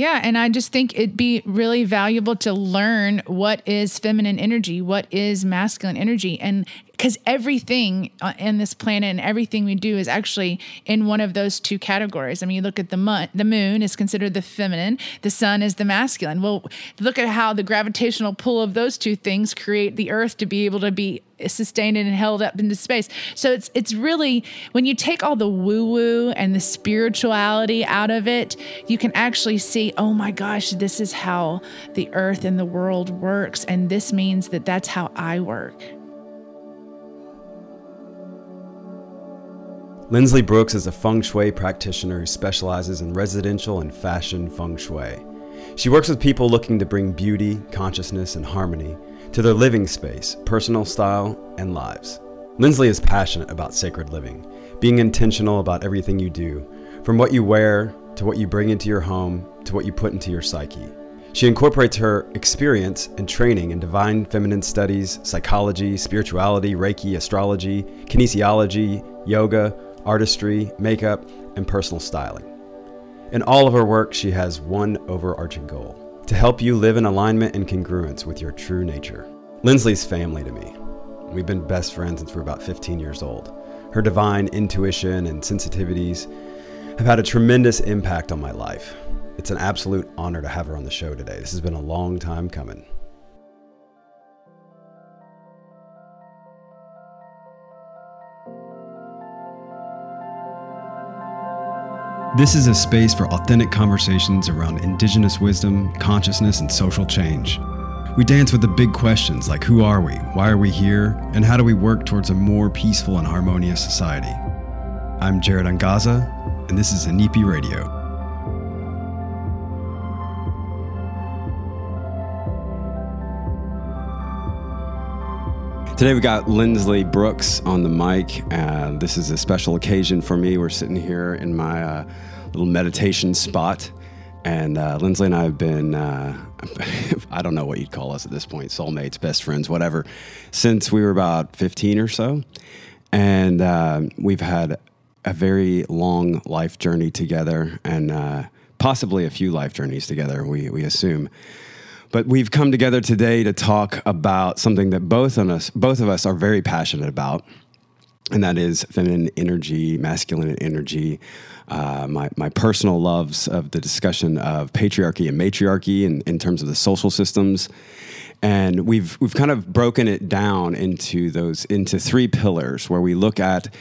Yeah, and I just think it'd be really valuable to learn what is feminine energy, what is masculine energy, and because everything uh, in this planet and everything we do is actually in one of those two categories. I mean, you look at the moon, the moon is considered the feminine, the sun is the masculine. Well, look at how the gravitational pull of those two things create the earth to be able to be sustained and held up into space. So it's it's really when you take all the woo woo and the spirituality out of it, you can actually see, oh my gosh, this is how the earth and the world works, and this means that that's how I work. Lindsley Brooks is a feng shui practitioner who specializes in residential and fashion feng shui. She works with people looking to bring beauty, consciousness, and harmony to their living space, personal style, and lives. Lindsley is passionate about sacred living, being intentional about everything you do, from what you wear to what you bring into your home to what you put into your psyche. She incorporates her experience and training in divine feminine studies, psychology, spirituality, Reiki, astrology, kinesiology, yoga, artistry, makeup, and personal styling. In all of her work, she has one overarching goal to help you live in alignment and congruence with your true nature. Lindsley's family to me. We've been best friends since we're about 15 years old. Her divine intuition and sensitivities have had a tremendous impact on my life. It's an absolute honor to have her on the show today. This has been a long time coming. This is a space for authentic conversations around indigenous wisdom, consciousness, and social change. We dance with the big questions like who are we, why are we here, and how do we work towards a more peaceful and harmonious society. I'm Jared Angaza, and this is Inipi Radio. Today we got Lindsley Brooks on the mic. Uh, this is a special occasion for me. We're sitting here in my uh, little meditation spot. And uh, Lindsley and I have been, uh, I don't know what you'd call us at this point, soulmates, best friends, whatever, since we were about 15 or so. And uh, we've had a very long life journey together and possibly a few life journeys together, we, we assume. But we've come together today to talk about something that both of us, both of us are very passionate about, and that is feminine energy, masculine energy. Uh, my, my personal loves of the discussion of patriarchy and matriarchy in, in terms of the social systems. And we've, we've kind of broken it down into those into three pillars where we look at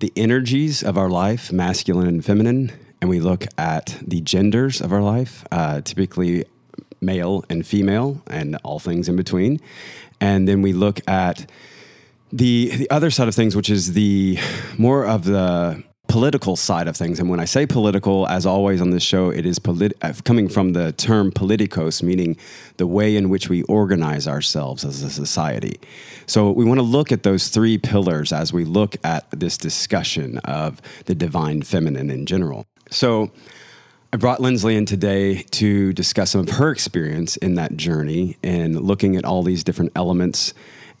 the energies of our life, masculine and feminine, and we look at the genders of our life, uh, typically male and female and all things in between. And then we look at the the other side of things, which is the more of the political side of things. And when I say political, as always on this show, it is uh, coming from the term politicos, meaning the way in which we organize ourselves as a society. So we want to look at those three pillars as we look at this discussion of the divine feminine in general. So I brought Lindsley in today to discuss some of her experience in that journey and looking at all these different elements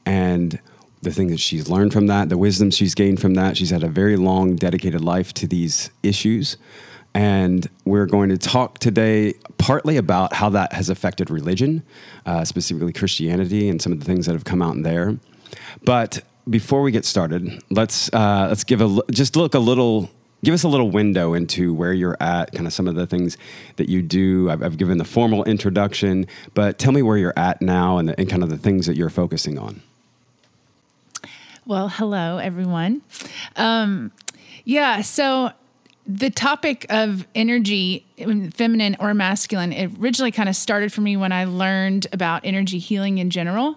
and the things that she's learned from that, the wisdom she's gained from that. She's had a very long, dedicated life to these issues. And we're going to talk today partly about how that has affected religion, uh, specifically Christianity, and some of the things that have come out in there. But before we get started, let's uh, let's give a just look a little give us a little window into where you're at, kind of some of the things that you do. I've, I've given the formal introduction, but tell me where you're at now and, the, and kind of the things that you're focusing on. Well, hello, everyone. Um, yeah, so the topic of energy, feminine or masculine, originally kind of started for me when I learned about energy healing in general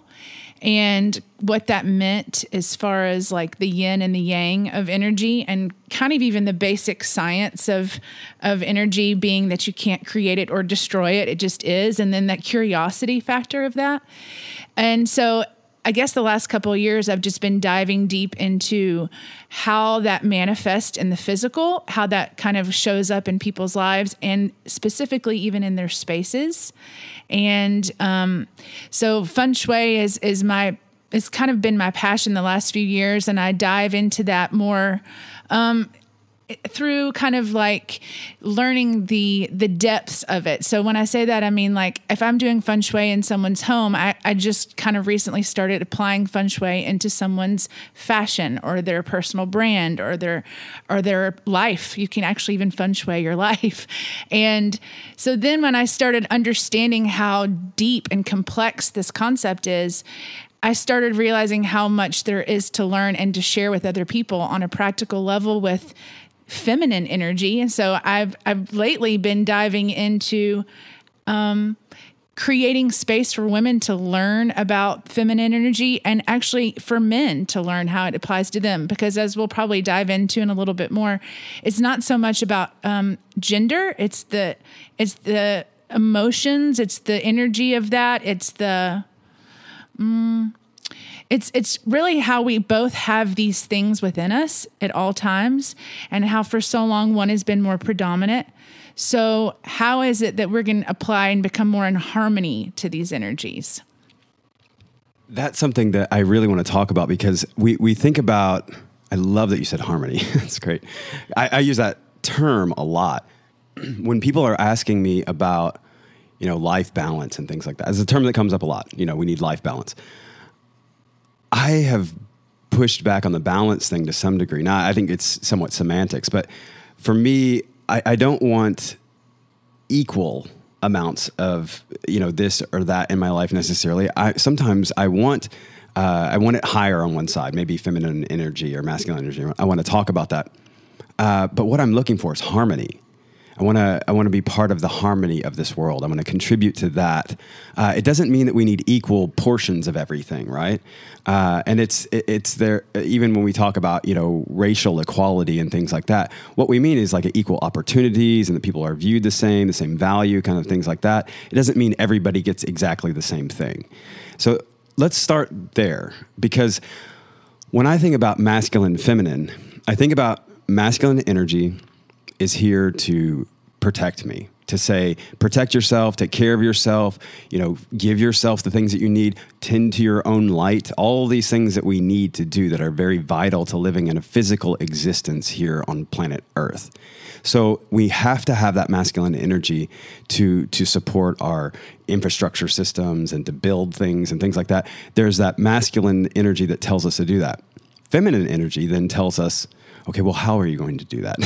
and what that meant as far as like the yin and the yang of energy and kind of even the basic science of of energy being that you can't create it or destroy it it just is and then that curiosity factor of that. And so I guess the last couple of years, I've just been diving deep into how that manifests in the physical, how that kind of shows up in people's lives, and specifically even in their spaces. And um, so, feng shui is is my it's kind of been my passion the last few years, and I dive into that more. Um, through kind of like learning the the depths of it. So when I say that, I mean like if I'm doing feng shui in someone's home, I, I just kind of recently started applying feng shui into someone's fashion or their personal brand or their or their life. You can actually even feng shui your life. And so then when I started understanding how deep and complex this concept is, I started realizing how much there is to learn and to share with other people on a practical level with feminine energy. And so I've I've lately been diving into um, creating space for women to learn about feminine energy and actually for men to learn how it applies to them. Because as we'll probably dive into in a little bit more, it's not so much about um, gender. It's the it's the emotions. It's the energy of that. It's the Mm, it's it's really how we both have these things within us at all times and how for so long one has been more predominant so how is it that we're going to apply and become more in harmony to these energies that's something that i really want to talk about because we, we think about i love that you said harmony that's great I, I use that term a lot when people are asking me about you know, life balance and things like that. It's a term that comes up a lot. You know, we need life balance. I have pushed back on the balance thing to some degree. Now, I think it's somewhat semantics, but for me, I, I don't want equal amounts of you know this or that in my life necessarily. I sometimes I want uh, I want it higher on one side, maybe feminine energy or masculine energy. I want to talk about that, uh, but what I'm looking for is harmony. I want to I want to be part of the harmony of this world. I want to contribute to that. Uh, it doesn't mean that we need equal portions of everything, right? Uh, and it's it, it's there even when we talk about you know racial equality and things like that. What we mean is like equal opportunities and that people are viewed the same, the same value, kind of things like that. It doesn't mean everybody gets exactly the same thing. So let's start there because when I think about masculine, feminine, I think about masculine energy is here to protect me to say protect yourself take care of yourself you know give yourself the things that you need tend to your own light. All these things that we need to do that are very vital to living in a physical existence here on planet earth. So we have to have that masculine energy to to support our infrastructure systems and to build things and things like that. There's that masculine energy that tells us to do that. Feminine energy then tells us okay, well, how are you going to do that?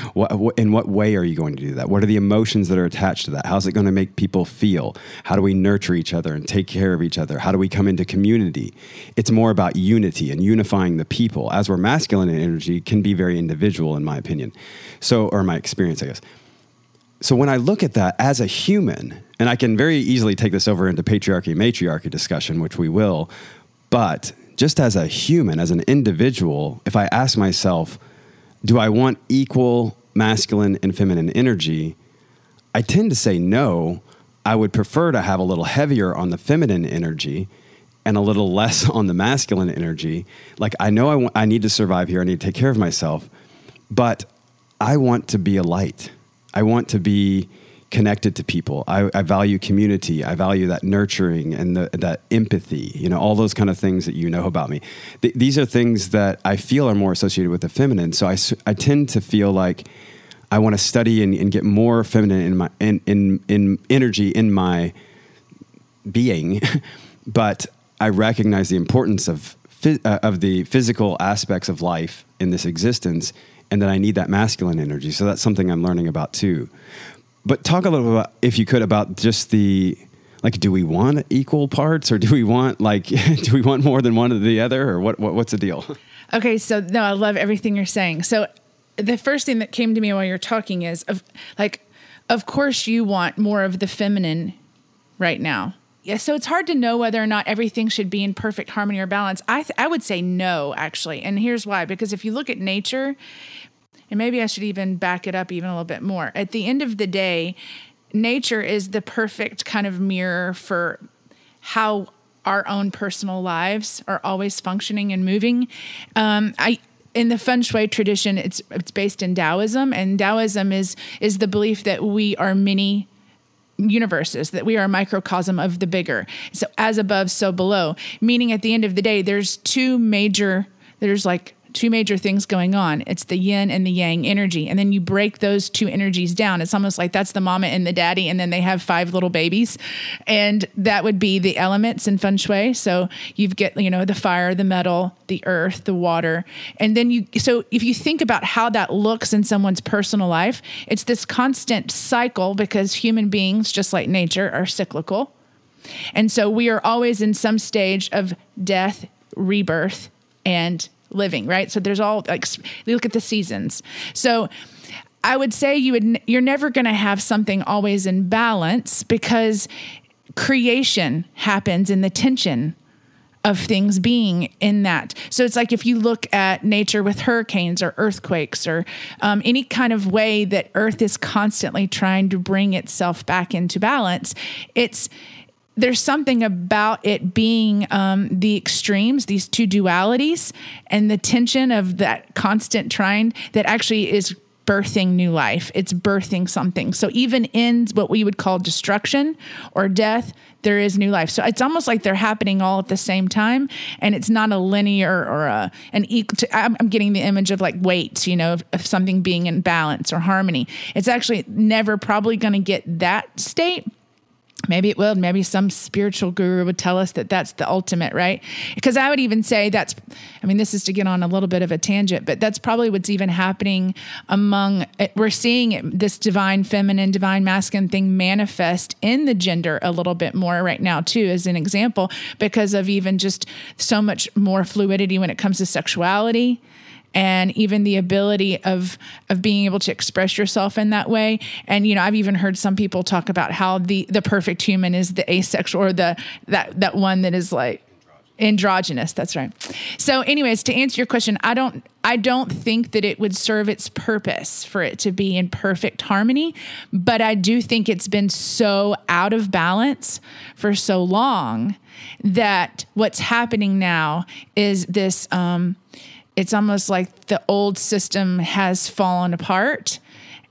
what, what, in what way are you going to do that? What are the emotions that are attached to that? How's it going to make people feel? How do we nurture each other and take care of each other? How do we come into community? It's more about unity and unifying the people. As we're masculine in energy, can be very individual, in my opinion. So, or my experience, I guess. So when I look at that as a human, and I can very easily take this over into patriarchy matriarchy discussion, which we will, but just as a human, as an individual, if I ask myself, do I want equal masculine and feminine energy? I tend to say no. I would prefer to have a little heavier on the feminine energy and a little less on the masculine energy. Like, I know I, w- I need to survive here, I need to take care of myself, but I want to be a light. I want to be connected to people. I, I, value community. I value that nurturing and the, that empathy. You know, all those kind of things that you know about me. Th- these are things that I feel are more associated with the feminine. So I, I tend to feel like I want to study and, and, get more feminine in my in, in in energy in my being, but I recognize the importance of uh, of the physical aspects of life in this existence and that I need that masculine energy. So that's something I'm learning about too. But talk a little about, if you could, about just the like, do we want equal parts, or do we want like, do we want more than one or the other, or what, what what's the deal? Okay, so no, I love everything you're saying. So the first thing that came to me while you're talking is of like, of course you want more of the feminine right now. Yeah, so it's hard to know whether or not everything should be in perfect harmony or balance. I th- I would say no, actually, and here's why: because if you look at nature, and maybe I should even back it up even a little bit more. At the end of the day, nature is the perfect kind of mirror for how our own personal lives are always functioning and moving. Um, I in the feng shui tradition, it's it's based in Taoism, and Taoism is is the belief that we are many universes that we are a microcosm of the bigger so as above so below meaning at the end of the day there's two major there's like two major things going on. It's the yin and the yang energy. And then you break those two energies down. It's almost like that's the mama and the daddy, and then they have five little babies. And that would be the elements in feng shui. So you've get, you know, the fire, the metal, the earth, the water. And then you so if you think about how that looks in someone's personal life, it's this constant cycle because human beings, just like nature, are cyclical. And so we are always in some stage of death, rebirth, and living, right? So there's all like you look at the seasons. So I would say you would you're never going to have something always in balance because creation happens in the tension of things being in that. So it's like if you look at nature with hurricanes or earthquakes or um, any kind of way that Earth is constantly trying to bring itself back into balance, it's there's something about it being um, the extremes, these two dualities, and the tension of that constant trying that actually is birthing new life. It's birthing something. So even in what we would call destruction or death, there is new life. So it's almost like they're happening all at the same time, and it's not a linear or a an equal. To, I'm, getting the image of like weights, you know, of, of something being in balance or harmony. It's actually never probably going to get that state maybe it will maybe some spiritual guru would tell us that that's the ultimate right? Because i would even say that's i mean this is to get on a little bit of a tangent but that's probably what's even happening among eh, we're seeing this divine feminine divine masculine thing manifest in the gender a little bit more right now too as an example because of even just so much more fluidity when it comes to sexuality and even the ability of of being able to express yourself in that way. And you know, I've even heard some people talk about how the the perfect human is the asexual or the that that one that is like androgynous that's right so anyways to answer your question i don't i don't think that it would serve its purpose for it to be in perfect harmony but i do think it's been so out of balance for so long that what's happening now is this um it's almost like the old system has fallen apart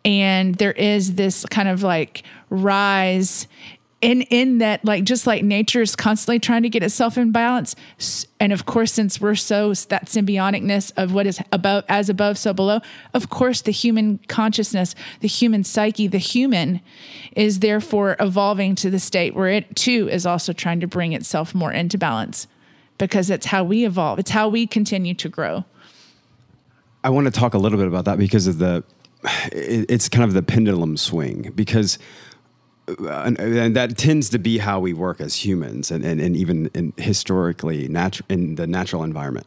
and there is this kind of like rise in in that like just like nature is constantly trying to get itself in balance and of course since we're so that symbioticness of what is above as above so below of course the human consciousness the human psyche the human is therefore evolving to the state where it too is also trying to bring itself more into balance because it's how we evolve it's how we continue to grow I want to talk a little bit about that because of the it's kind of the pendulum swing because uh, and, and, that tends to be how we work as humans and, and, and even in historically natu- in the natural environment.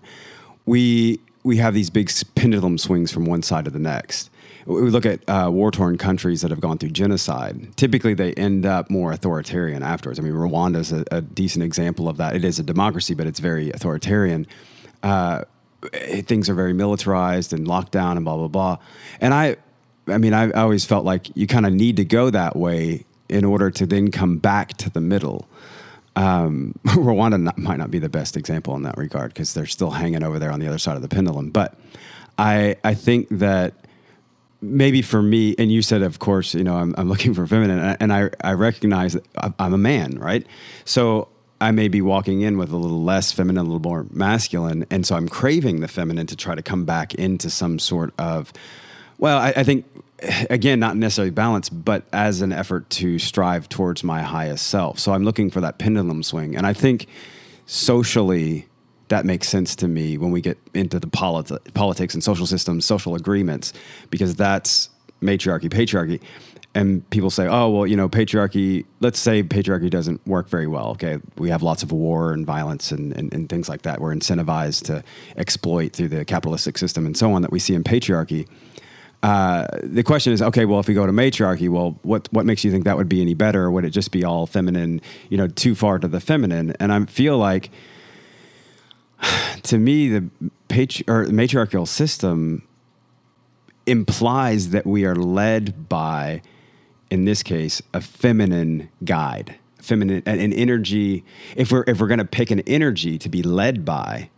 We we have these big pendulum swings from one side to the next. We look at uh, war-torn countries that have gone through genocide. Typically they end up more authoritarian afterwards. I mean rwanda is a, a decent example of that. It is a democracy but it's very authoritarian. Uh, things are very militarized and locked down and blah blah blah. And I, I mean, I, I always felt like you kind of need to go that way in order to then come back to the middle. Um, Rwanda not, might not be the best example in that regard because they're still hanging over there on the other side of the pendulum. But I, I think that maybe for me, and you said, of course, you know, I'm, I'm looking for feminine, and I, I recognize that I'm a man, right? So I may be walking in with a little less feminine, a little more masculine. And so I'm craving the feminine to try to come back into some sort of, well, I, I think, again, not necessarily balance, but as an effort to strive towards my highest self. So I'm looking for that pendulum swing. And I think socially, that makes sense to me when we get into the politi- politics and social systems, social agreements, because that's matriarchy, patriarchy and people say, oh, well, you know, patriarchy, let's say patriarchy doesn't work very well. Okay. We have lots of war and violence and, and, and, things like that. We're incentivized to exploit through the capitalistic system and so on that we see in patriarchy. Uh, the question is, okay, well, if we go to matriarchy, well, what, what makes you think that would be any better? Would it just be all feminine, you know, too far to the feminine? And I feel like, to me, the patri- or matriarchal system implies that we are led by in this case, a feminine guide, feminine, an energy. If we're if we're going to pick an energy to be led by,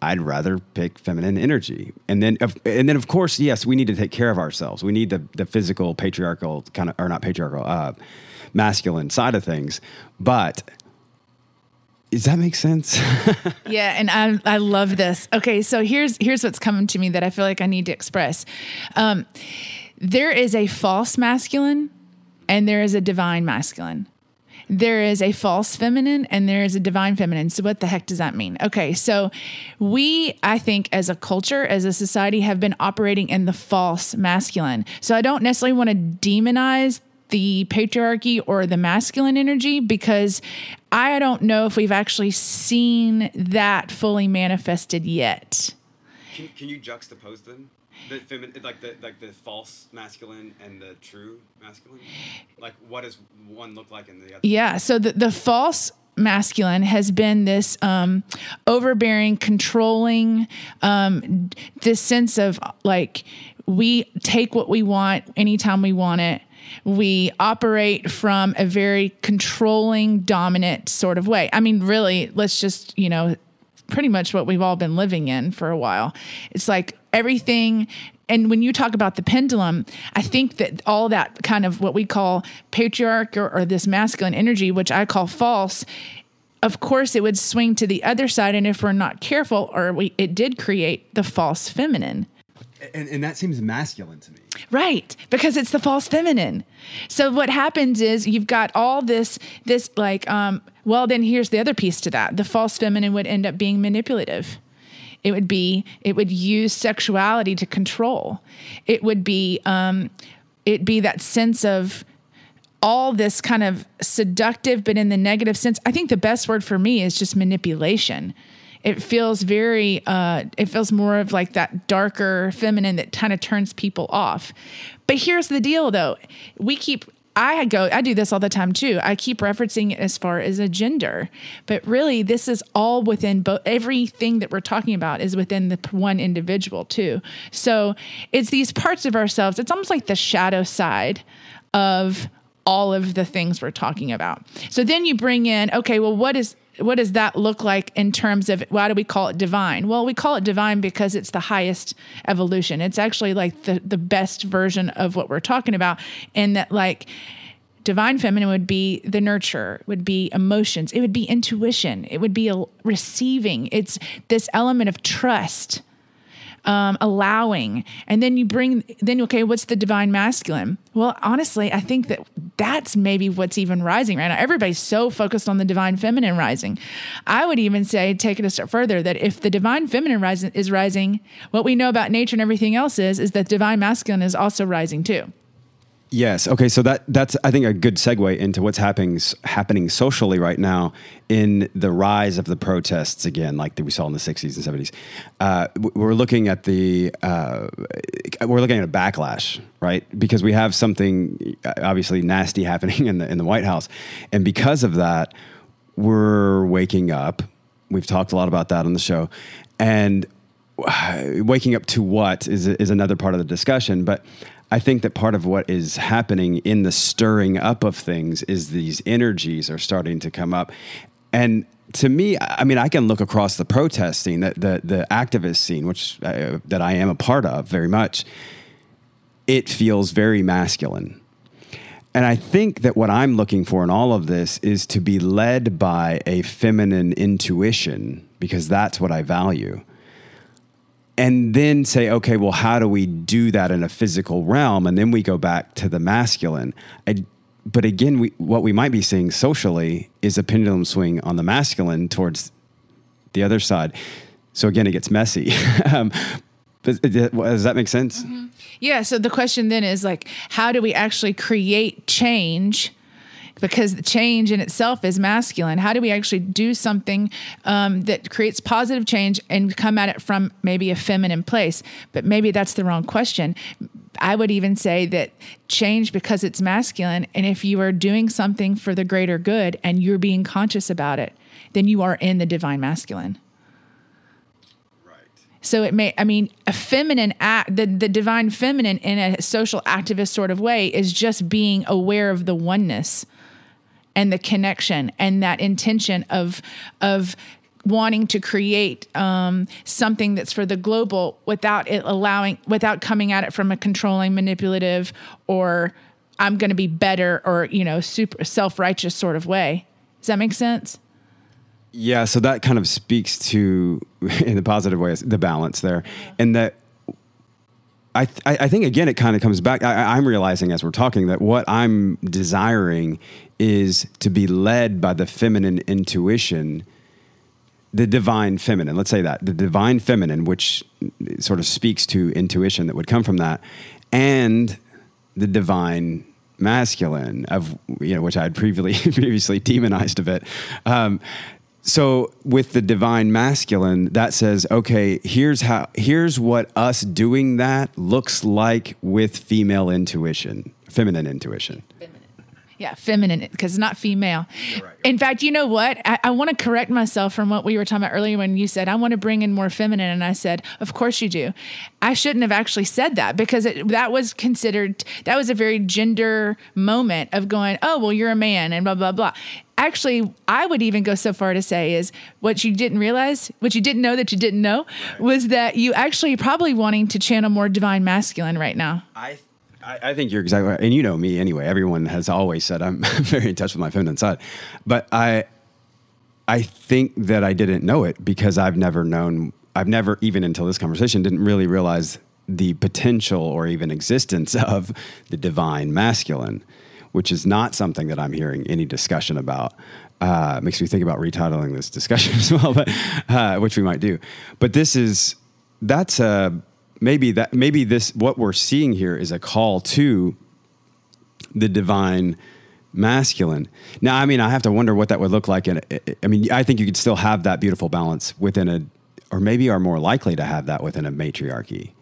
I'd rather pick feminine energy. And then, and then, of course, yes, we need to take care of ourselves. We need the the physical, patriarchal kind of, or not patriarchal, uh, masculine side of things. But Does that make sense? yeah, and I I love this. Okay, so here's here's what's coming to me that I feel like I need to express. Um, there is a false masculine, and there is a divine masculine. There is a false feminine and there is a divine feminine. So, what the heck does that mean? Okay, so we, I think, as a culture, as a society, have been operating in the false masculine. So, I don't necessarily want to demonize the patriarchy or the masculine energy because I don't know if we've actually seen that fully manifested yet. Can, can you juxtapose them? The feminine, like the like the false masculine and the true masculine. Like, what does one look like in the other? Yeah. So the the false masculine has been this um, overbearing, controlling, um, this sense of like we take what we want anytime we want it. We operate from a very controlling, dominant sort of way. I mean, really, let's just, you know, pretty much what we've all been living in for a while. It's like everything and when you talk about the pendulum, I think that all that kind of what we call patriarch or, or, this masculine energy, which I call false, of course it would swing to the other side. And if we're not careful, or we, it did create the false feminine. And, and that seems masculine to me. Right, because it's the false feminine. So what happens is you've got all this, this like, um, well, then here's the other piece to that. The false feminine would end up being manipulative. It would be, it would use sexuality to control. It would be, um, it'd be that sense of all this kind of seductive, but in the negative sense. I think the best word for me is just manipulation it feels very uh, it feels more of like that darker feminine that kind of turns people off but here's the deal though we keep I go, I do this all the time too. I keep referencing it as far as a gender, but really, this is all within both. Everything that we're talking about is within the one individual too. So it's these parts of ourselves. It's almost like the shadow side of all of the things we're talking about. So then you bring in, okay, well, what is what does that look like in terms of why do we call it divine? Well, we call it divine because it's the highest evolution. It's actually like the the best version of what we're talking about, and that like divine feminine would be the nurture would be emotions it would be intuition it would be receiving it's this element of trust um, allowing, and then you bring then okay, what's the divine masculine? Well, honestly, I think that that's maybe what's even rising right now. Everybody's so focused on the divine feminine rising. I would even say take it a step further that if the divine feminine rising is rising, what we know about nature and everything else is is that divine masculine is also rising too. Yes. Okay. So that that's I think a good segue into what's happening happening socially right now in the rise of the protests again, like that we saw in the '60s and '70s. Uh, we're looking at the uh, we're looking at a backlash, right? Because we have something uh, obviously nasty happening in the in the White House, and because of that, we're waking up. We've talked a lot about that on the show, and waking up to what is is another part of the discussion, but I think that part of what is happening in the stirring up of things is these energies are starting to come up. And to me, I mean, I can look across the protest scene, the, the, the activist scene, which uh, that I am a part of very much. It feels very masculine. And I think that what I'm looking for in all of this is to be led by a feminine intuition because that's what I value and then say, okay, well, how do we do that in a physical realm? And then we go back to the masculine. I, but again, we, what we might be seeing socially is a pendulum swing on the masculine towards the other side. So again, it gets messy. um, does that make sense? Mm-hmm. Yeah. So the question then is like, how do we actually create change? Because the change in itself is masculine. How do we actually do something um, that creates positive change and come at it from maybe a feminine place? But maybe that's the wrong question. I would even say that change because it's masculine. And if you are doing something for the greater good and you're being conscious about it, then you are in the divine masculine. Right. So it may, I mean, a feminine act, the, the divine feminine in a social activist sort of way is just being aware of the oneness and the connection and that intention of of wanting to create um, something that's for the global without it allowing without coming at it from a controlling manipulative or i'm going to be better or you know super self-righteous sort of way. Does that make sense? Yeah, so that kind of speaks to, in the positive way, the balance there, and that I, th- I think again it kind of comes back. I, am realizing as we're talking that what I'm desiring is to be led by the feminine intuition, the divine feminine. Let's say that the divine feminine, which sort of speaks to intuition that would come from that, and the divine masculine of you know which I had previously previously demonized a bit. Um, so with the divine masculine that says okay here's how here's what us doing that looks like with female intuition feminine intuition feminine. yeah, feminine because it's not female. Right. In fact, you know what? I, I want to correct myself from what we were talking about earlier when you said, I want to bring in more feminine. And I said, Of course you do. I shouldn't have actually said that because it, that was considered, that was a very gender moment of going, Oh, well, you're a man and blah, blah, blah. Actually, I would even go so far to say is what you didn't realize, what you didn't know that you didn't know, right. was that you actually probably wanting to channel more divine masculine right now. I I, I, think you're exactly right. And you know me anyway. Everyone has always said I'm very in touch with my feminine side. But I I think that I didn't know it because I've never known I've never even until this conversation didn't really realize the potential or even existence of the divine masculine, which is not something that I'm hearing any discussion about. Uh, makes me think about retitling this discussion as well, but uh, which we might do. But this is that's a maybe that maybe this what we're seeing here is a call to the divine masculine. Now, I mean, I have to wonder what that would look like. And I mean, I think you could still have that beautiful balance within a, or maybe are more likely to have that within a matriarchy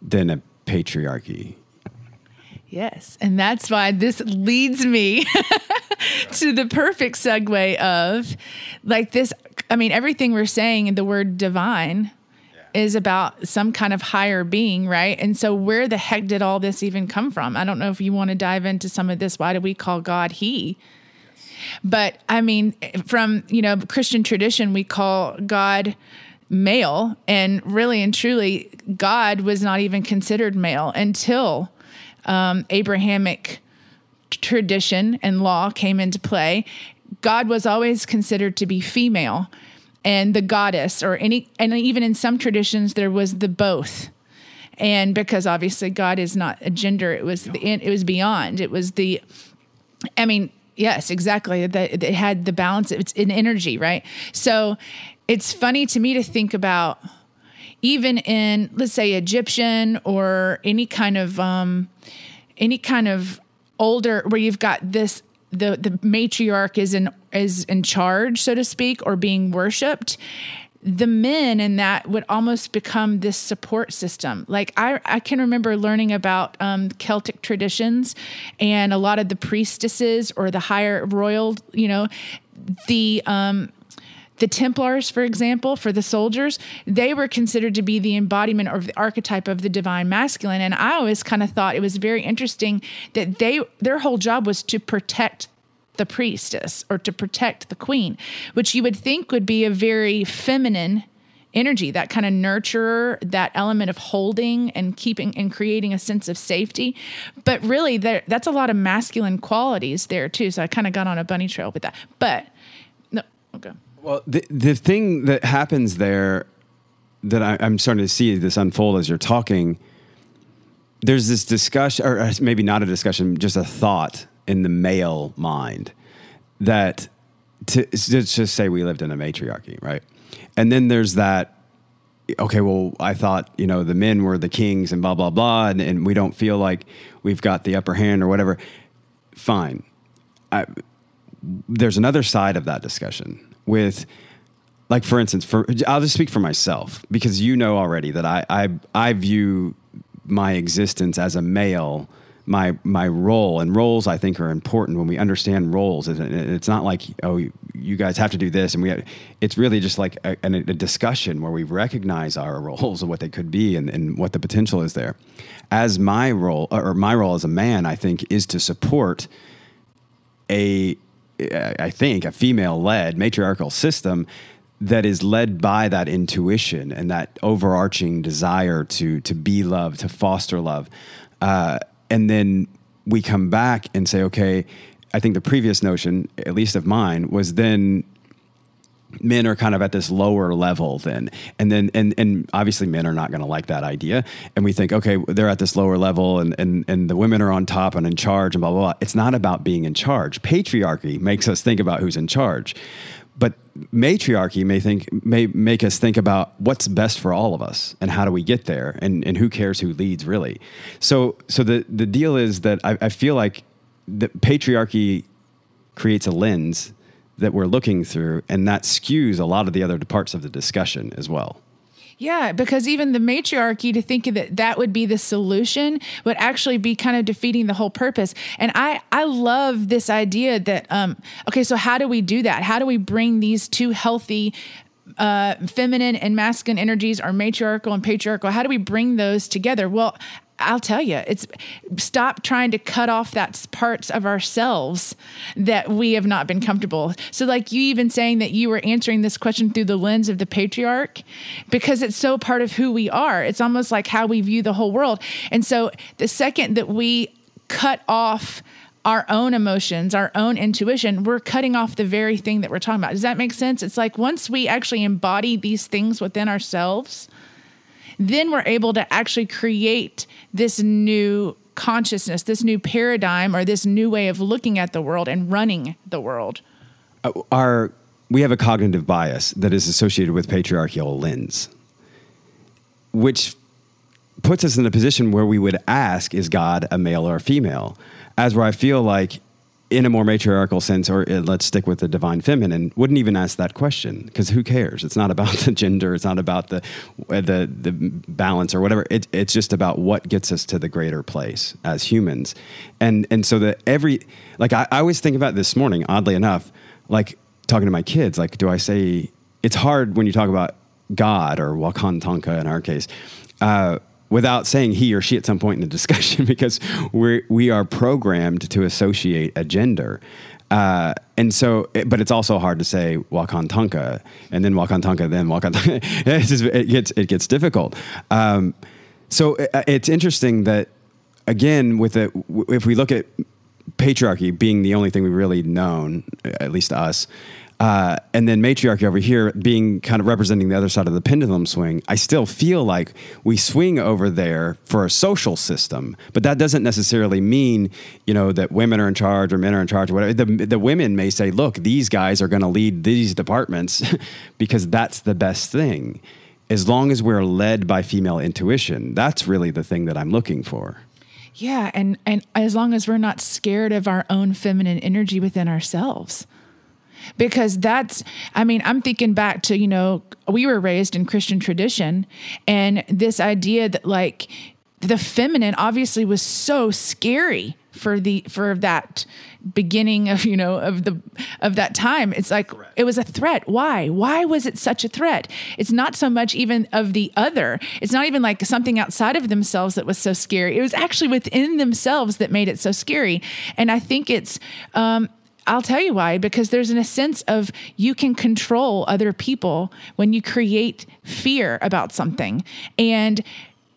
than a patriarchy. Yes, and that's why this leads me to the perfect segue of like this. I mean, everything we're saying in the word divine is about some kind of higher being, right? And so, where the heck did all this even come from? I don't know if you want to dive into some of this. Why do we call God He? But I mean, from you know Christian tradition, we call God male, and really and truly, God was not even considered male until um, Abrahamic tradition and law came into play. God was always considered to be female and the goddess or any and even in some traditions there was the both. And because obviously god is not a gender it was the, it was beyond. It was the i mean yes exactly. That it had the balance. It's in energy right? So it's funny to me to think about even in let's say egyptian or any kind of um any kind of older where you've got this the the matriarch is in is in charge, so to speak, or being worshipped, the men in that would almost become this support system. Like I, I can remember learning about um, Celtic traditions and a lot of the priestesses or the higher royal, you know, the um, the Templars, for example, for the soldiers, they were considered to be the embodiment or the archetype of the divine masculine. And I always kind of thought it was very interesting that they their whole job was to protect the priestess or to protect the queen, which you would think would be a very feminine energy, that kind of nurturer, that element of holding and keeping and creating a sense of safety. But really, that's a lot of masculine qualities there too. So I kind of got on a bunny trail with that. But no, okay. Well, the the thing that happens there that I, am starting to see this unfold as you're talking. There's this discussion, or uh, maybe not a discussion, just a thought in the male mind that to, to just say we lived in a matriarchy, right? And then there's that okay, well, I thought, you know, the men were the kings and blah, blah, blah, and, and we don't feel like we've got the upper hand or whatever. Fine. I, there's another side of that discussion with like for instance for I'll just speak for myself because you know already that I I, I view my existence as a male my my role and roles I think are important when we understand roles. It's not like oh you guys have to do this and we. Have, it's really just like a, a, discussion where we recognize our roles and what they could be and, and what the potential is there. As my role or my role as a man, I think is to support a I think, a female led matriarchal system that is led by that intuition and that overarching desire to to be loved, to foster love, uh, and then we come back and say, okay, I think the previous notion, at least of mine, was then men are kind of at this lower level then. And then and and obviously men are not going to like that idea. And we think okay they're at this lower level and and and the women are on top and in charge and blah blah blah. It's not about being in charge. Patriarchy makes us think about who's in charge. But matriarchy may think may make us think about what's best for all of us and how do we get there and and who cares who leads really. So so the the deal is that i, I feel like the patriarchy creates a lens that we're looking through, and that skews a lot of the other parts of the discussion as well. Yeah, because even the matriarchy to think that that would be the solution would actually be kind of defeating the whole purpose. And I I love this idea that um okay, so how do we do that? How do we bring these two healthy uh, feminine and masculine energies are matriarchal and patriarchal. How do we bring those together? Well, I'll tell you, it's stop trying to cut off that parts of ourselves that we have not been comfortable. So, like you even saying that you were answering this question through the lens of the patriarch, because it's so part of who we are. It's almost like how we view the whole world. And so, the second that we cut off our own emotions, our own intuition, we're cutting off the very thing that we're talking about. Does that make sense? It's like once we actually embody these things within ourselves then we're able to actually create this new consciousness, this new paradigm, or this new way of looking at the world and running the world. Uh, our we have a cognitive bias that is associated with patriarchal lens, which puts us in a position where we would ask, "Is God a male or a female?" As where I feel like in a more matriarchal sense, or uh, let's stick with the divine feminine, wouldn't even ask that question because who cares? It's not about the gender. It's not about the uh, the the balance or whatever. It, it's just about what gets us to the greater place as humans, and and so that every like I, I always think about this morning. Oddly enough, like talking to my kids, like do I say it's hard when you talk about God or Wakan Tanka in our case. Uh, without saying he or she at some point in the discussion because we we are programmed to associate a gender. Uh, and so, but it's also hard to say Wakan Tanka and then Wakan Tanka, then Wakan Tanka. it gets, it gets difficult. Um, so it, uh, it's interesting that, again, with it, if we look at patriarchy being the only thing we've really known, at least to us, uh, and then matriarchy over here being kind of representing the other side of the pendulum swing, I still feel like we swing over there for a social system, but that doesn't necessarily mean you know that women are in charge or men are in charge or whatever. The, the women may say, "Look, these guys are going to lead these departments because that's the best thing." As long as we're led by female intuition, that's really the thing that I'm looking for. Yeah, and and as long as we're not scared of our own feminine energy within ourselves because that's i mean i'm thinking back to you know we were raised in christian tradition and this idea that like the feminine obviously was so scary for the for that beginning of you know of the of that time. It's like Correct. it was a threat. Why? Why was it such a threat? It's not so much even of the other. It's not even like something outside of themselves that was so scary. It was actually within themselves that made it so scary. And i think it's um I'll tell you why, because there's in a sense of you can control other people when you create fear about something. And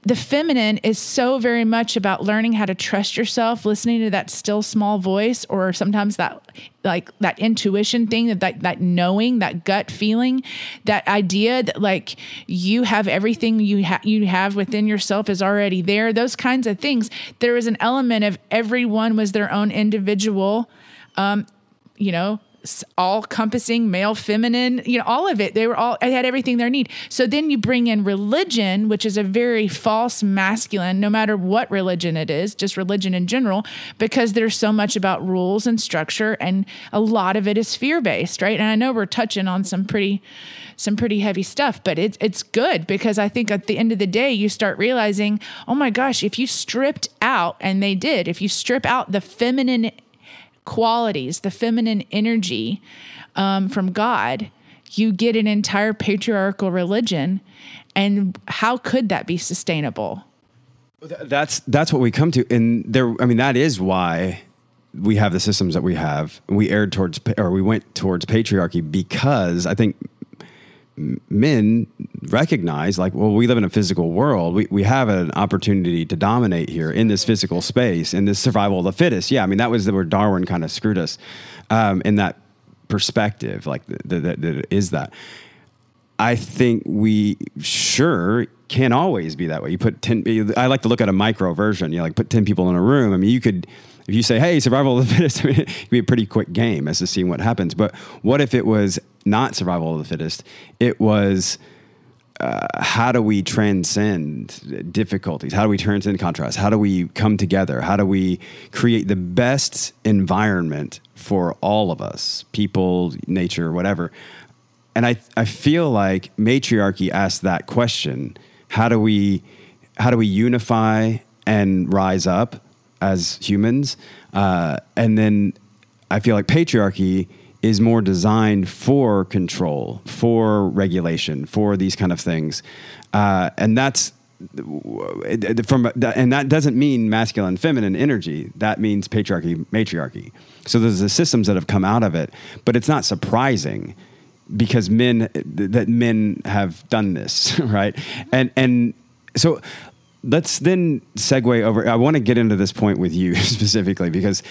the feminine is so very much about learning how to trust yourself, listening to that still small voice, or sometimes that like that intuition thing, that that, that knowing, that gut feeling, that idea that like you have everything you ha- you have within yourself is already there. Those kinds of things. There is an element of everyone was their own individual um, you know, all compassing male feminine you know all of it. They were all i had everything they need. So then you bring in religion which is a very false masculine no matter what religion it is just religion in general because there's so much about rules and structure and a lot of it is fear based right? And i know we're touching on some pretty some pretty heavy stuff but it's it's good because i think at the end of the day you start realizing oh my gosh if you stripped out and they did if you strip out the feminine qualities, the feminine energy um, from God, you get an entire patriarchal religion. And how could that be sustainable? That's that's what we come to, and there. I mean, that is why we have the systems that we have. We erred towards, or we went towards patriarchy because I think men recognize like well we live in a physical world we, we have an opportunity to dominate here in this physical space in this survival of the fittest yeah i mean that was where darwin kind of screwed us um, in that perspective, like that is that. I think we sure can always be that way. You put 10, I like to look at a micro version, you know, like put 10 people in a room. I mean, you could, if you say, hey, survival of the fittest, I mean, it could be a pretty quick game as to seeing what happens. But what if it was not survival of the fittest? It was, uh, how do we transcend difficulties? How do we transcend contrast? How do we come together? How do we create the best environment for all of us, people, nature, whatever? and I I feel like matriarchy asks that question: How do we how do we unify and rise up as humans? Uh, and then I feel like patriarchy is more designed for control, for regulation, for these kind of things, uh, and that's from and that doesn't mean masculine feminine energy that means patriarchy matriarchy so there's the systems that have come out of it but it's not surprising because men that men have done this, right? And and so let's then segue over. I want to get into this point with you specifically because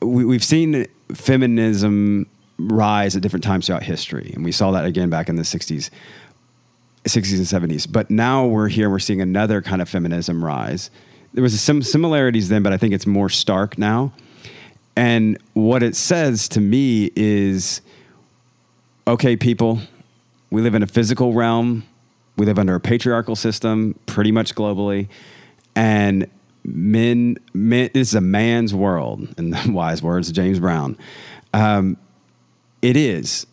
we, we've seen feminism rise at different times throughout history, and we saw that again back in the '60s. 60s and 70s. But now we're here, and we're seeing another kind of feminism rise. There was some similarities then, but I think it's more stark now. And what it says to me is okay, people, we live in a physical realm. We live under a patriarchal system, pretty much globally, and men, men this is a man's world. In the wise words of James Brown, um, it is.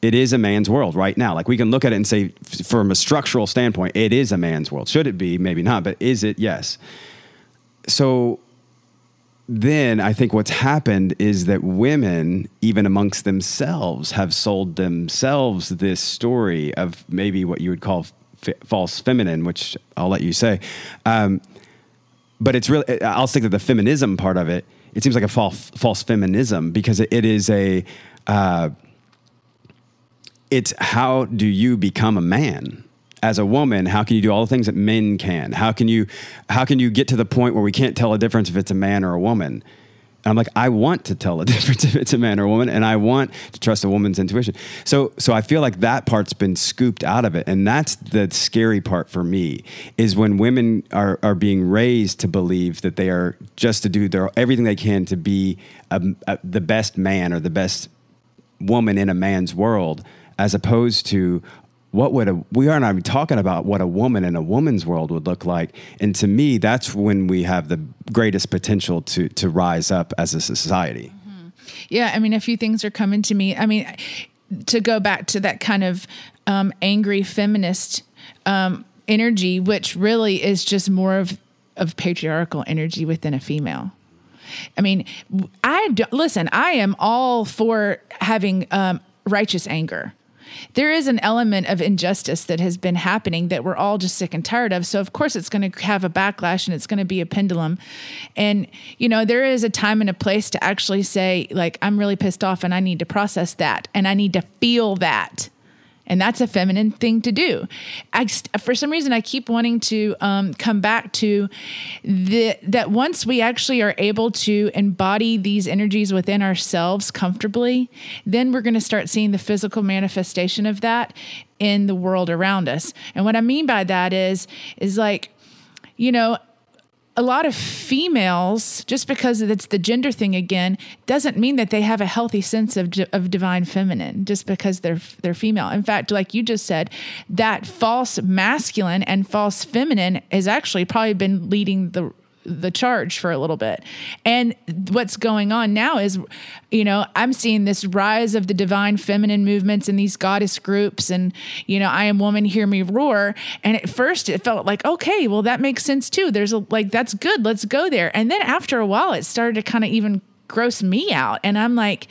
It is a man's world right now. Like we can look at it and say, from a structural standpoint, it is a man's world. Should it be? Maybe not. But is it? Yes. So then I think what's happened is that women, even amongst themselves, have sold themselves this story of maybe what you would call f- false feminine, which I'll let you say. Um, but it's really, I'll stick to the feminism part of it. It seems like a false, false feminism because it, it is a, uh, it's how do you become a man? As a woman, how can you do all the things that men can? How can you how can you get to the point where we can't tell a difference if it's a man or a woman? And I'm like, I want to tell a difference if it's a man or a woman, and I want to trust a woman's intuition. So, so I feel like that part's been scooped out of it, and that's the scary part for me is when women are are being raised to believe that they are just to do their everything they can to be a, a, the best man or the best woman in a man's world, as opposed to what would a we are not even talking about what a woman in a woman's world would look like. And to me that's when we have the greatest potential to to rise up as a society. Mm-hmm. yeah i mean a few things are coming to me. I mean to go back to that kind of um, angry feminist um, energy which really is just more of of patriarchal energy within a female. I mean i do, listen i am all for having um, righteous anger there is an element of injustice that has been happening that we're all just sick and tired of. So, of course, it's going to have a backlash and it's going to be a pendulum. And, you know, there is a time and a place to actually say, like, I'm really pissed off and I need to process that and I need to feel that and that's a feminine thing to do. I, for some reason, I keep wanting to um, come back to the, that once we actually are able to embody these energies within ourselves comfortably, then we're going to start seeing the physical manifestation of that in the world around us. And what I mean by that is, is like, you know, a lot of females, just because it's the gender thing again, doesn't mean that they have a healthy sense of, of divine feminine just because they're they're female. In fact, like you just said, that false masculine and false feminine has actually probably been leading the the charge for a little bit. And what's going on now is, you know, I'm seeing this rise of the divine feminine movements and these goddess groups and, you know, I am woman, hear me roar. And at first it felt like, okay, well, that makes sense too. There's a, like, that's good. Let's go there. And then after a while, it started to kind of even gross me out. And i'm like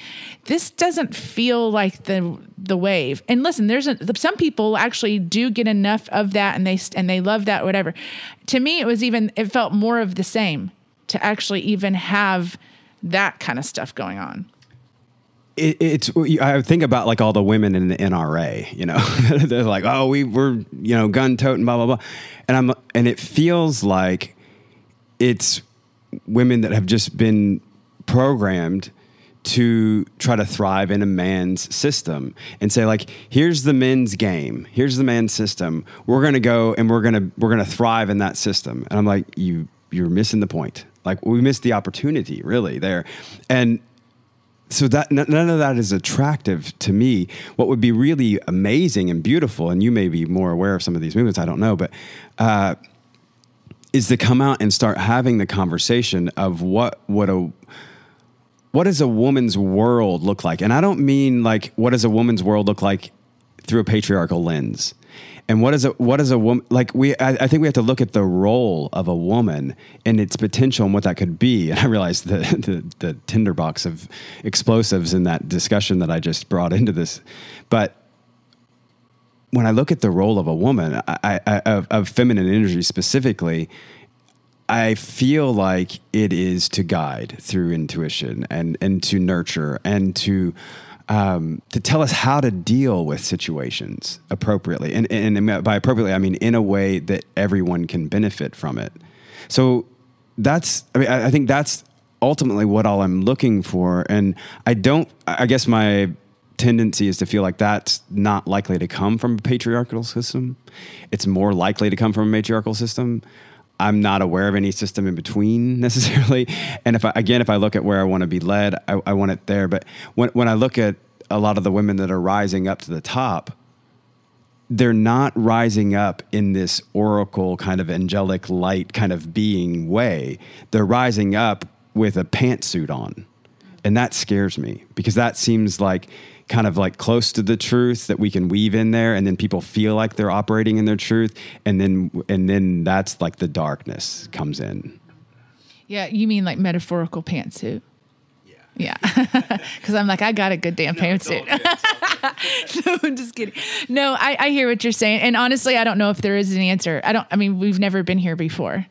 this doesn't feel like the the wave. And listen there's a, some people actually do get enough of that and they and they love that whatever. To me it was even it felt more of the same to actually even have that kind of stuff going on. It, it's I think about like all the women in the NRA, you know, they're like, oh, we were you know gun toting, blah blah blah, and I'm and it feels like it's women that have just been programmed to try to thrive in a man's system and say like here's the men's game. Here's the man's system. We're going to go and we're going to we're going to thrive in that system. And i'm like you you're missing the point. Like we missed the opportunity really there. And so that none of that is attractive to me. What would be really amazing and beautiful and you may be more aware of some of these movements i don't know but uh, is to come out and start having the conversation of what what a what does a woman's world look like? And I don't mean like what does a woman's world look like through a patriarchal lens. And what is a what is a woman like? We I, I, think we have to look at the role of a woman and its potential and what that could be. And I realized the, the the tinderbox of explosives in that discussion that I just brought into this. But when I look at the role of a woman, I, I, of, of feminine energy specifically, I feel like it is to guide through intuition and and to nurture and to um, to tell us how to deal with situations appropriately. And, and by appropriately, I mean in a way that everyone can benefit from it. So that's I mean I, I think that's ultimately what all I'm looking for. And I don't. I guess my tendency is to feel like that's not likely to come from a patriarchal system. It's more likely to come from a matriarchal system. I'm not aware of any system in between necessarily. And if I, again, if I look at where I want to be led, I, I want it there. But when, when I look at a lot of the women that are rising up to the top, they're not rising up in this oracle kind of angelic light kind of being way. They're rising up with a pantsuit on. And that scares me because that seems like kind of like close to the truth that we can weave in there and then people feel like they're operating in their truth and then and then that's like the darkness comes in. Yeah you mean like metaphorical pantsuit? Yeah. Yeah. because i'm like i got a good damn no, pantsuit. no i'm just kidding. No I, I hear what you're saying and honestly i don't know if there is an answer. I don't i mean we've never been here before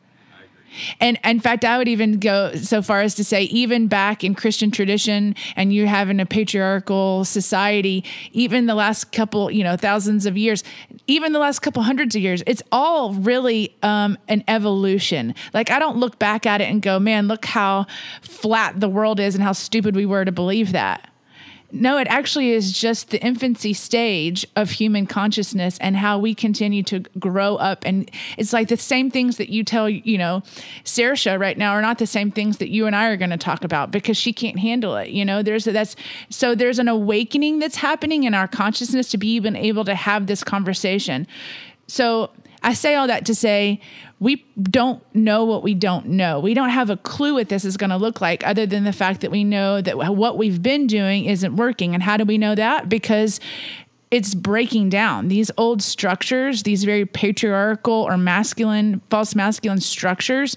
and in fact, I would even go so far as to say, even back in Christian tradition, and you having a patriarchal society, even the last couple, you know, thousands of years, even the last couple hundreds of years, it's all really um, an evolution. Like I don't look back at it and go, man, look how flat the world is and how stupid we were to believe that. No, it actually is just the infancy stage of human consciousness and how we continue to grow up. And it's like the same things that you tell, you know, Saoirse right now are not the same things that you and I are going to talk about because she can't handle it. You know, there's a, that's so there's an awakening that's happening in our consciousness to be even able to have this conversation. So I say all that to say we don't know what we don't know. We don't have a clue what this is going to look like other than the fact that we know that what we've been doing isn't working. And how do we know that? Because it's breaking down these old structures, these very patriarchal or masculine, false masculine structures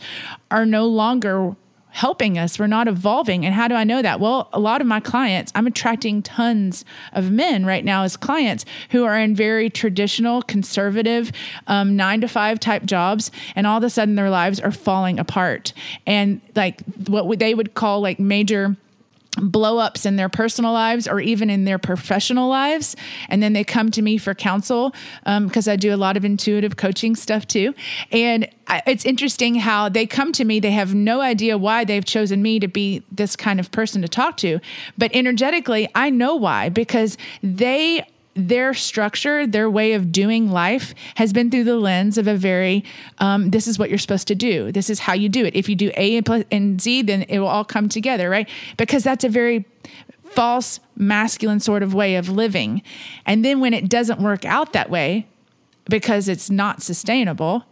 are no longer helping us. We're not evolving. And how do I know that? Well, a lot of my clients, I'm attracting tons of men right now as clients who are in very traditional, conservative, um, nine to five type jobs. And all of a sudden their lives are falling apart. And like what they would call like major blow ups in their personal lives or even in their professional lives. And then they come to me for counsel because um, I do a lot of intuitive coaching stuff too. And I, it's interesting how they come to me, they have no idea why they've chosen me to be this kind of person to talk to. But energetically, I know why because they their structure, their way of doing life has been through the lens of a very, um, this is what you're supposed to do. This is how you do it. If you do A and Z, then it will all come together, right? Because that's a very false masculine sort of way of living. And then when it doesn't work out that way, because it's not sustainable,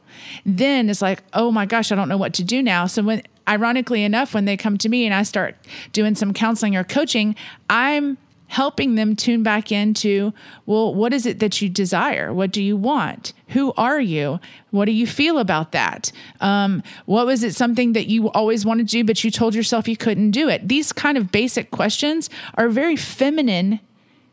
then it's like, oh my gosh, I don't know what to do now. So when ironically enough, when they come to me and I start doing some counseling or coaching, I'm helping them tune back into, well, what is it that you desire? What do you want? Who are you? What do you feel about that? Um, what was it something that you always wanted to do, but you told yourself you couldn't do it? These kind of basic questions are very feminine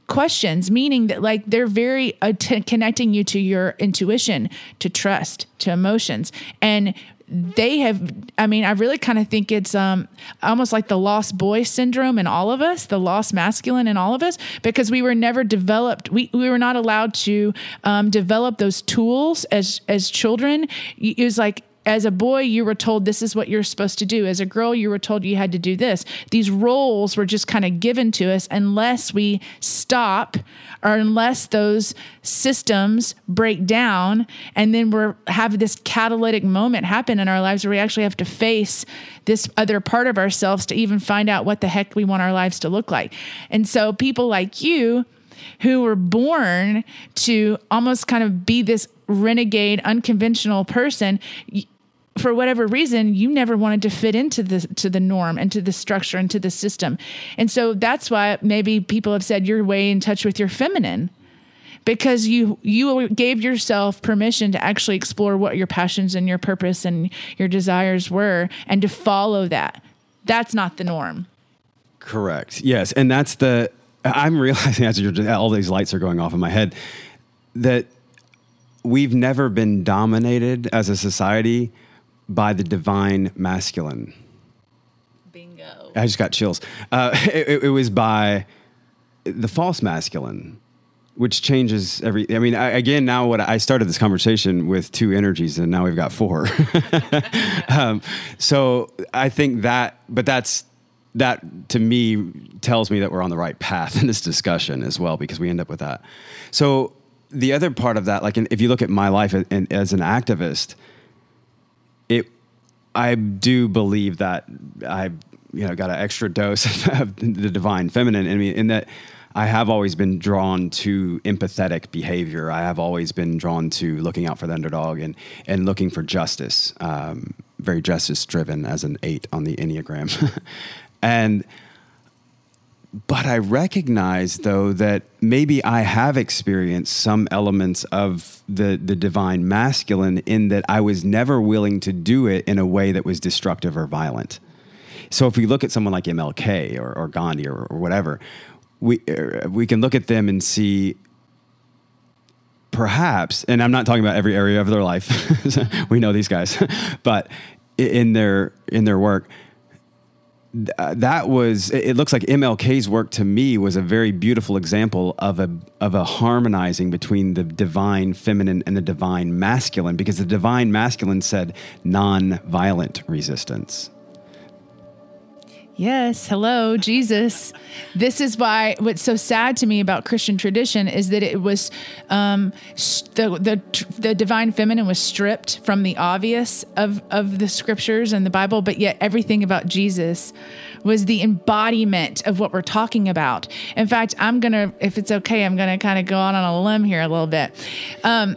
questions, meaning that like they're very uh, t- connecting you to your intuition, to trust, to emotions. And they have i mean i really kind of think it's um, almost like the lost boy syndrome in all of us the lost masculine in all of us because we were never developed we, we were not allowed to um, develop those tools as as children. It was like as a boy, you were told this is what you're supposed to do. As a girl, you were told you had to do this. These roles were just kind of given to us unless we stop or unless those systems break down and then we're have this catalytic moment happen in our lives where we actually have to face this other part of ourselves to even find out what the heck we want our lives to look like. And so people like you who were born to almost kind of be this renegade, unconventional person, for whatever reason, you never wanted to fit into the to the norm and to the structure and to the system. And so that's why maybe people have said you're way in touch with your feminine because you you gave yourself permission to actually explore what your passions and your purpose and your desires were and to follow that. That's not the norm. Correct. Yes, and that's the I'm realizing as you're all these lights are going off in my head that we've never been dominated as a society by the divine masculine. Bingo. I just got chills. Uh, it, it, was by the false masculine, which changes every. I mean, I, again, now what I started this conversation with two energies, and now we've got four. um, so I think that, but that's that to me tells me that we're on the right path in this discussion as well because we end up with that. So the other part of that, like in, if you look at my life as an activist, I do believe that I you know got an extra dose of the divine feminine in me in that I have always been drawn to empathetic behavior. I have always been drawn to looking out for the underdog and and looking for justice. Um, very justice driven as an eight on the enneagram, and but I recognize though that maybe I have experienced some elements of the the divine masculine in that I was never willing to do it in a way that was destructive or violent. So if we look at someone like MLK or, or Gandhi or, or whatever, we uh, we can look at them and see perhaps, and I'm not talking about every area of their life. we know these guys, but in their in their work that was it looks like MLK's work to me was a very beautiful example of a of a harmonizing between the divine feminine and the divine masculine because the divine masculine said non-violent resistance Yes, hello, Jesus. This is why what's so sad to me about Christian tradition is that it was um, the, the the divine feminine was stripped from the obvious of of the scriptures and the Bible, but yet everything about Jesus was the embodiment of what we're talking about. In fact, I'm gonna, if it's okay, I'm gonna kind of go out on a limb here a little bit. Um,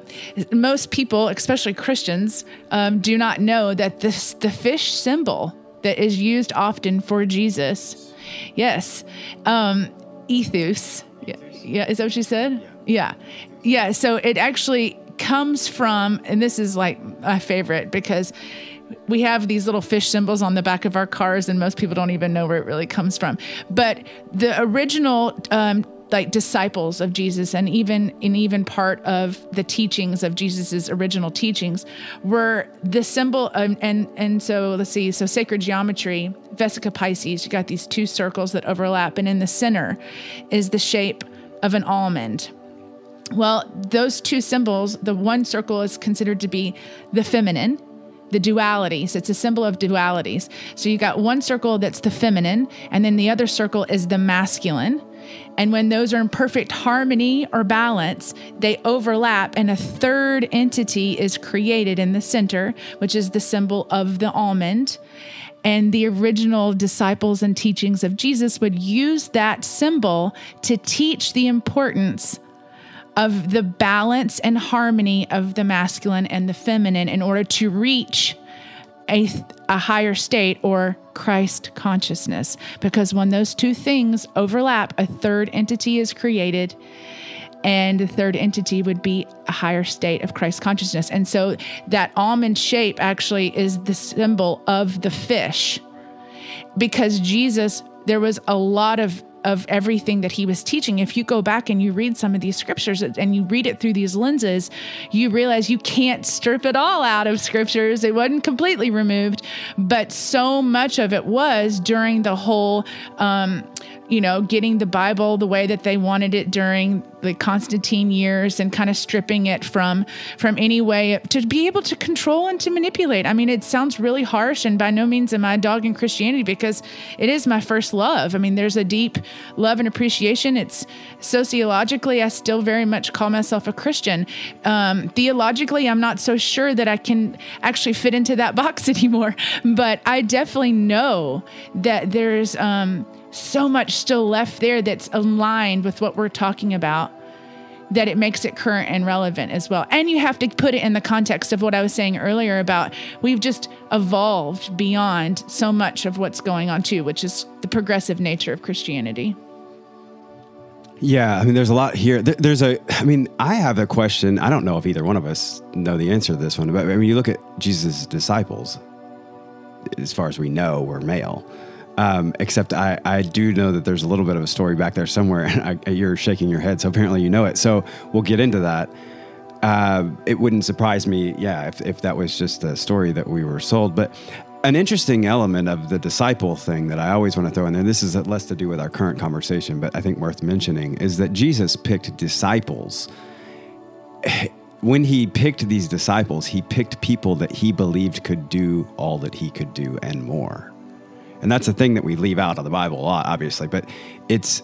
most people, especially Christians, um, do not know that this the fish symbol that is used often for Jesus. Yes. Um, ethos. Yeah. yeah. Is that what you said? Yeah. Yeah. So it actually comes from, and this is like my favorite because we have these little fish symbols on the back of our cars, and most people don't even know where it really comes from. But the original um, like disciples of Jesus and even in even part of the teachings of Jesus's original teachings were the symbol of, and and so let's see so sacred geometry Vesica Piscis you got these two circles that overlap and in the center is the shape of an almond well those two symbols the one circle is considered to be the feminine the dualities. It's a symbol of dualities. So you got one circle that's the feminine, and then the other circle is the masculine. And when those are in perfect harmony or balance, they overlap, and a third entity is created in the center, which is the symbol of the almond. And the original disciples and teachings of Jesus would use that symbol to teach the importance of the balance and harmony of the masculine and the feminine in order to reach a, a higher state or Christ consciousness. Because when those two things overlap, a third entity is created, and the third entity would be a higher state of Christ consciousness. And so that almond shape actually is the symbol of the fish. Because Jesus, there was a lot of of everything that he was teaching. If you go back and you read some of these scriptures and you read it through these lenses, you realize you can't strip it all out of scriptures. It wasn't completely removed, but so much of it was during the whole um, you know, getting the Bible the way that they wanted it during the Constantine years and kind of stripping it from from any way to be able to control and to manipulate. I mean, it sounds really harsh, and by no means am I a dog in Christianity because it is my first love. I mean, there's a deep love and appreciation. It's sociologically, I still very much call myself a Christian. Um, theologically, I'm not so sure that I can actually fit into that box anymore, but I definitely know that there's. Um, so much still left there that's aligned with what we're talking about that it makes it current and relevant as well. And you have to put it in the context of what I was saying earlier about we've just evolved beyond so much of what's going on too, which is the progressive nature of Christianity. Yeah, I mean, there's a lot here. There's a, I mean, I have a question. I don't know if either one of us know the answer to this one, but I mean, you look at Jesus' disciples, as far as we know, were male. Um, except I, I do know that there's a little bit of a story back there somewhere, and I, you're shaking your head, so apparently you know it. So we'll get into that. Uh, it wouldn't surprise me, yeah, if, if that was just a story that we were sold. But an interesting element of the disciple thing that I always want to throw in there, this is less to do with our current conversation, but I think worth mentioning, is that Jesus picked disciples. When he picked these disciples, he picked people that he believed could do all that he could do and more. And that's the thing that we leave out of the Bible a lot, obviously. But it's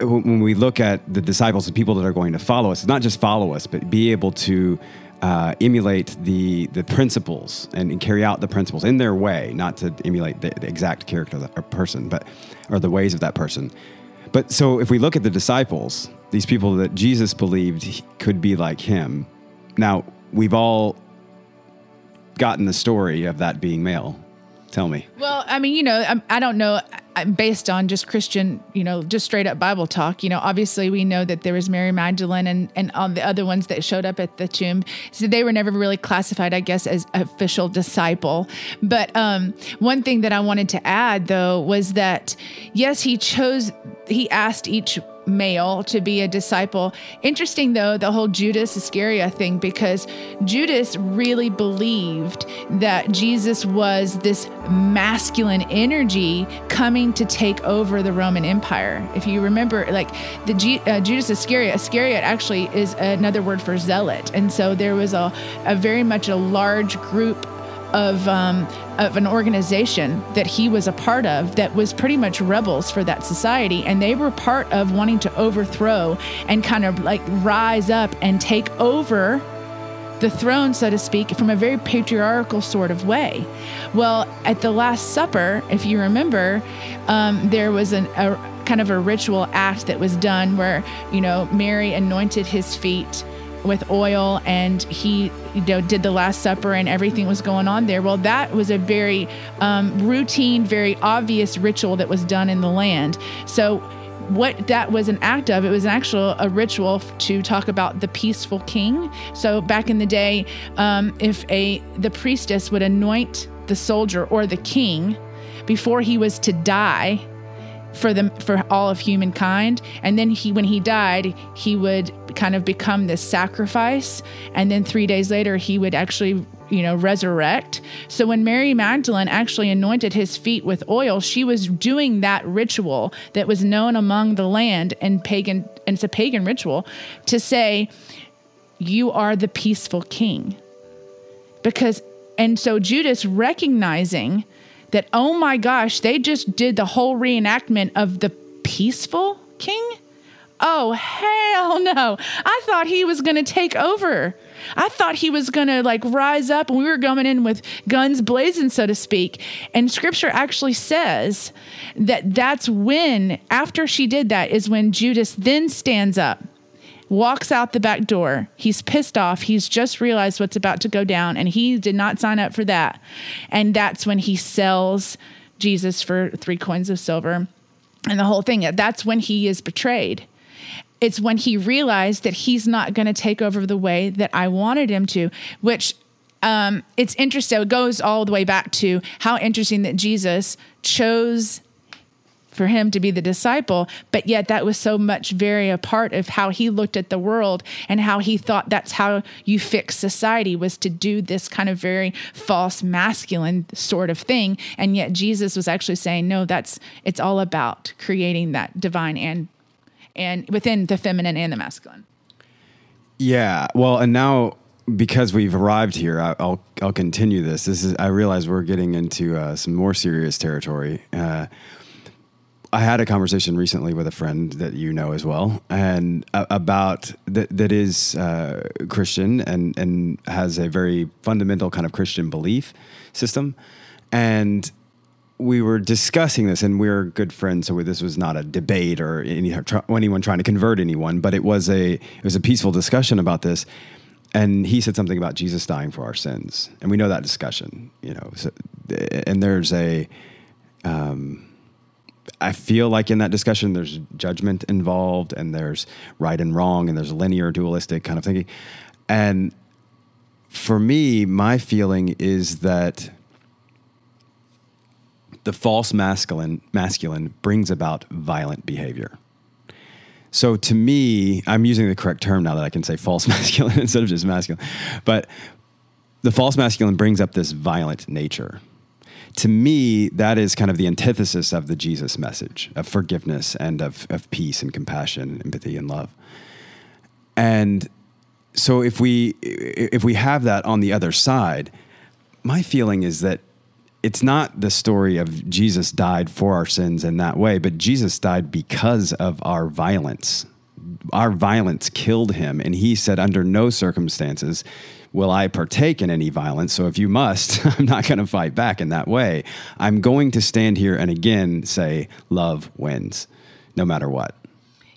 when we look at the disciples, the people that are going to follow us, not just follow us, but be able to uh, emulate the the principles and, and, carry out the principles in their way, not to emulate the, the exact character of the person, but or the ways of that person. But so if we look at the disciples, these people that Jesus believed could be like him, now we've all gotten the story of that being male Tell me. Well, I mean, you know, I, I don't know. Based on just Christian, you know, just straight up Bible talk, you know, obviously we know that there was Mary Magdalene and and all the other ones that showed up at the tomb. So they were never really classified, I guess, as official disciple. But um, one thing that I wanted to add though was that yes, he chose. He asked each male to be a disciple. Interesting though, the whole Judas Iscariot thing, because Judas really believed that Jesus was this masculine energy coming to take over the Roman Empire. If you remember, like the G, uh, Judas Iscariot, Iscariot actually is another word for zealot. And so there was a, a very much a large group of um, of an organization that he was a part of that was pretty much rebels for that society, and they were part of wanting to overthrow and kind of like rise up and take over the throne, so to speak, from a very patriarchal sort of way. Well, at the Last Supper, if you remember, um, there was an, a kind of a ritual act that was done where you know Mary anointed his feet with oil and he you know did the last supper and everything was going on there. Well that was a very um, routine very obvious ritual that was done in the land. So what that was an act of it was an actual a ritual to talk about the peaceful king. So back in the day um, if a the priestess would anoint the soldier or the king before he was to die for them for all of humankind. And then he when he died he would kind of become this sacrifice. And then 3 days later he would actually you know resurrect. So when Mary Magdalene actually anointed his feet with oil she was doing that ritual that was known among the land and pagan and it's a pagan ritual to say you are the peaceful king. Because and so Judas recognizing that, oh my gosh, they just did the whole reenactment of the peaceful king? Oh, hell no. I thought he was going to take over. I thought he was going to like rise up and we were going in with guns blazing, so to speak. And scripture actually says that that's when, after she did that, is when Judas then stands up walks out the back door. He's pissed off. He's just realized what's about to go down, and he did not sign up for that. And that's when he sells Jesus for three coins of silver. And the whole thing, that's when he is betrayed. It's when he realized that he's not going to take over the way that I wanted him to, which um, it's interesting. It goes all the way back to how interesting that Jesus chose for him to be the disciple, but yet that was so much very a part of how he looked at the world and how he thought that's how you fix society was to do this kind of very false masculine sort of thing. And yet Jesus was actually saying, no, that's it's all about creating that divine and and within the feminine and the masculine. Yeah. Well, and now because we've arrived here, I, will I'll continue this. This is I realize we're getting into uh, some more serious territory. Uh, I had a conversation recently with a friend that you know as well, and uh, about that that is uh, Christian and and has a very fundamental kind of Christian belief system, and we were discussing this, and we are good friends, so this was not a debate or any, anyone trying to convert anyone, but it was a it was a peaceful discussion about this. And he said something about Jesus dying for our sins, and we know that discussion, you know. So, and there's a um, I feel like in that discussion, there's judgment involved, and there's right and wrong, and there's linear, dualistic kind of thinking. And for me, my feeling is that the false masculine masculine brings about violent behavior. So to me, I'm using the correct term now that I can say false masculine instead of just masculine. But the false masculine brings up this violent nature to me, that is kind of the antithesis of the Jesus message of forgiveness and of, of peace and compassion and empathy and love. And so if we if we have that on the other side, my feeling is that it's not the story of Jesus died for our sins in that way, but Jesus died because of our violence. Our violence killed him, and he said, under no circumstances will I partake in any violence? So if you must, I'm not going to fight back in that way. I'm going to stand here and again say, love wins, no matter what.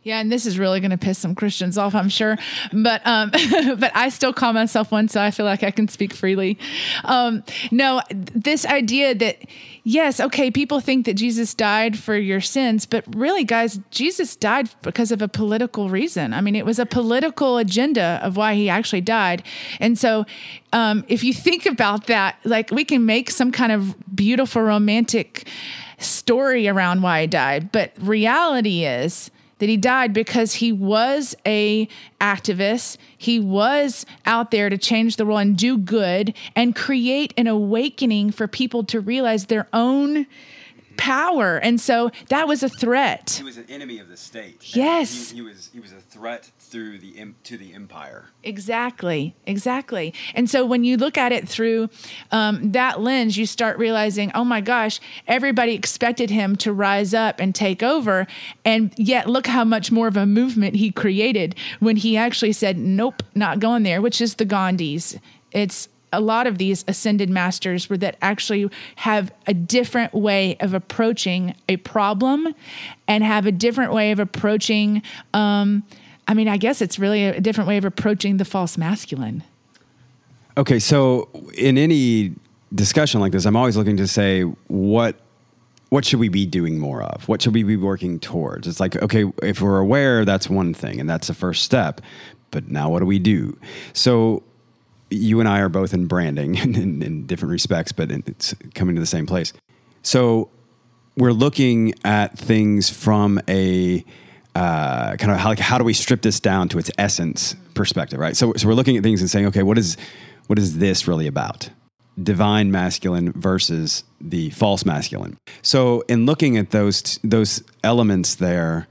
Yeah, and this is really going to piss some Christians off, I'm sure. But um, but I still call myself one, so I feel like I can speak freely. Um, no, this idea that yes, okay, people think that Jesus died for your sins, but really, guys, Jesus died because of a political reason. I mean, it was a political agenda of why he actually died, and so. Um, if you think about that, like we can make some kind of beautiful romantic story around why he died, but reality is that he died because he was a activist. He was out there to change the world and do good and create an awakening for people to realize their own power. And so that was a threat. He was an enemy of the state. Yes. He, he was he was a threat through the to the empire. Exactly, exactly. And so when you look at it through um, that lens, you start realizing, oh my gosh, everybody expected him to rise up and take over, and yet look how much more of a movement he created when he actually said, "Nope, not going there," which is the Gandhis. It's a lot of these ascended masters were that actually have a different way of approaching a problem and have a different way of approaching um, I mean, I guess it's really a different way of approaching the false masculine. Okay, so in any discussion like this, I'm always looking to say what what should we be doing more of? What should we be working towards? It's like, okay, if we're aware, that's one thing, and that's the first step. But now, what do we do? So, you and I are both in branding in, in, different respects, but it's coming to the same place. So, we're looking at things from a uh, kind of how, like, how do we strip this down to its essence perspective, right? So, so we're looking at things and saying, okay, what is what is this really about? Divine masculine versus the false masculine. So, in looking at those those elements there,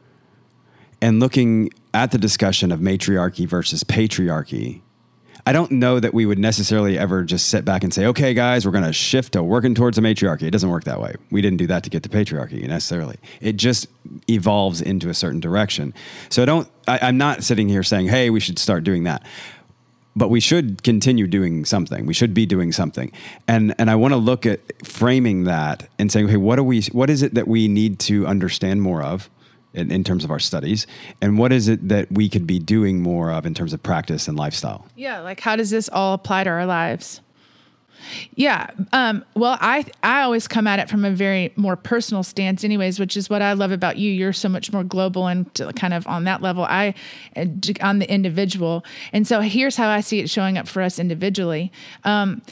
and looking at the discussion of matriarchy versus patriarchy, I don't know that we would necessarily ever just sit back and say, okay, guys, we're going to shift to working towards a matriarchy. It doesn't work that way. We didn't do that to get to patriarchy necessarily. It just evolves into a certain direction. So I don't, I, I'm not sitting here saying, hey, we should start doing that. But we should continue doing something. We should be doing something. And, and I want to look at framing that and saying, okay, what, are we, what is it that we need to understand more of? In, in, terms of our studies? And what is it that we could be doing more of in terms of practice and lifestyle? Yeah like how does this all apply to our lives? Yeah um, well i i always come at it from a very more personal stance anyways which is what i love about you. You're so much more global and kind of on that level. I uh, on the individual. And so here's how i see it showing up for us individually. Um,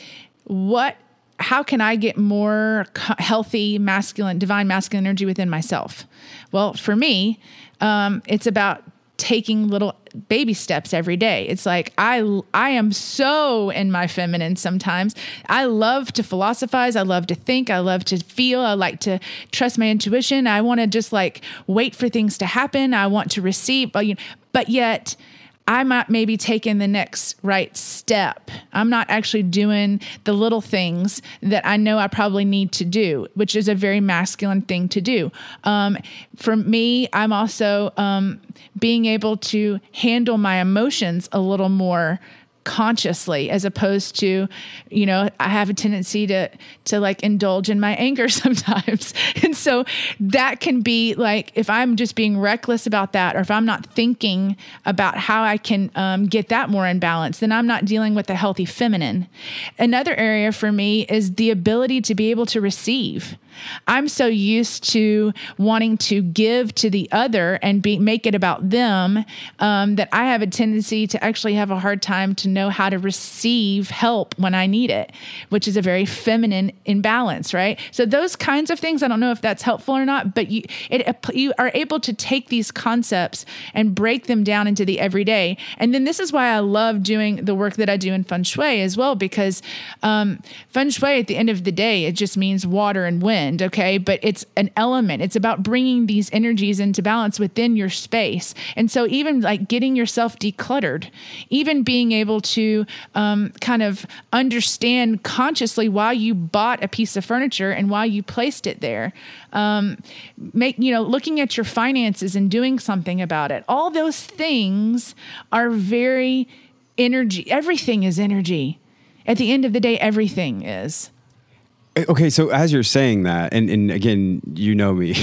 what how can I get more healthy masculine, divine masculine energy within myself? Well, for me, um, it's about taking little baby steps every day. It's like I I am so in my feminine sometimes. I love to philosophize, I love to think, I love to feel, I like to trust my intuition. I want to just like wait for things to happen. I want to receive, but you but yet I'm not maybe taking the next right step. I'm not actually doing the little things that I know I probably need to do, which is a very masculine thing to do. Um, for me, I'm also um, being able to handle my emotions a little more consciously as opposed to you know i have a tendency to to like indulge in my anger sometimes. And so that can be like if i'm just being reckless about that or if i'm not thinking about how i can um, get that more in balance then i'm not dealing with a healthy feminine. Another area for me is the ability to be able to receive I'm so used to wanting to give to the other and be make it about them um, that I have a tendency to actually have a hard time to know how to receive help when I need it, which is a very feminine imbalance, right? So those kinds of things, I don't know if that's helpful or not, but you it you are able to take these concepts and break them down into the everyday. And then this is why I love doing the work that I do in feng shui as well, because um, feng shui at the end of the day it just means water and wind wind, okay? But it's an element. It's about bringing these energies into balance within your space. And so, even like getting yourself decluttered, even being able to um, kind of understand consciously why you bought a piece of furniture and why you placed it there, um, make you know, looking at your finances and doing something about it. All those things are very energy. Everything is energy. At the end of the day, everything is. Eh, okay, so as you're saying that, and, and again, you know me,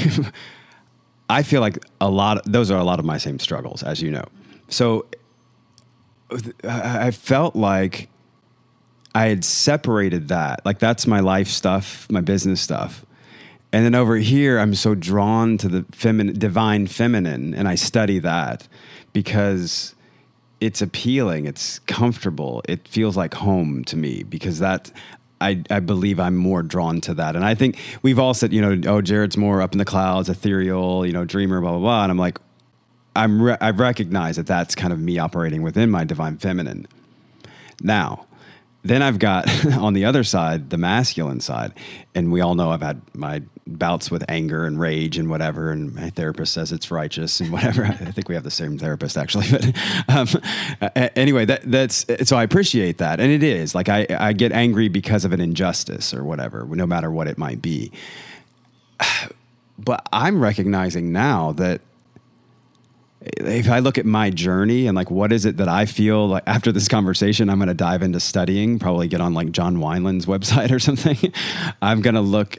I feel like a lot of those are a lot of my same struggles, as you know. So I felt like I had separated that. Like that's my life stuff, my business stuff. And then over here, I'm so drawn to the feminine, divine feminine, and I study that because it's appealing, it's comfortable, it feels like home to me because that I, I believe I'm more drawn to that. And I think we've all said, you know, oh, Jared's more up in the clouds, ethereal, you know, dreamer, blah, blah, blah. And I'm like, I'm re- I recognize that that's kind of me operating within my divine feminine. Now, then I've got on the other side, the masculine side. And we all know I've had my bouts with anger and rage and whatever. And my therapist says it's righteous and whatever. I think we have the same therapist actually. But um, anyway, that, that's so I appreciate that. And it is like I, I get angry because of an injustice or whatever, no matter what it might be. But I'm recognizing now that if I look at my journey and like what is it that I feel like after this conversation, I'm going to dive into studying, probably get on like John Wineland's website or something. I'm going to look,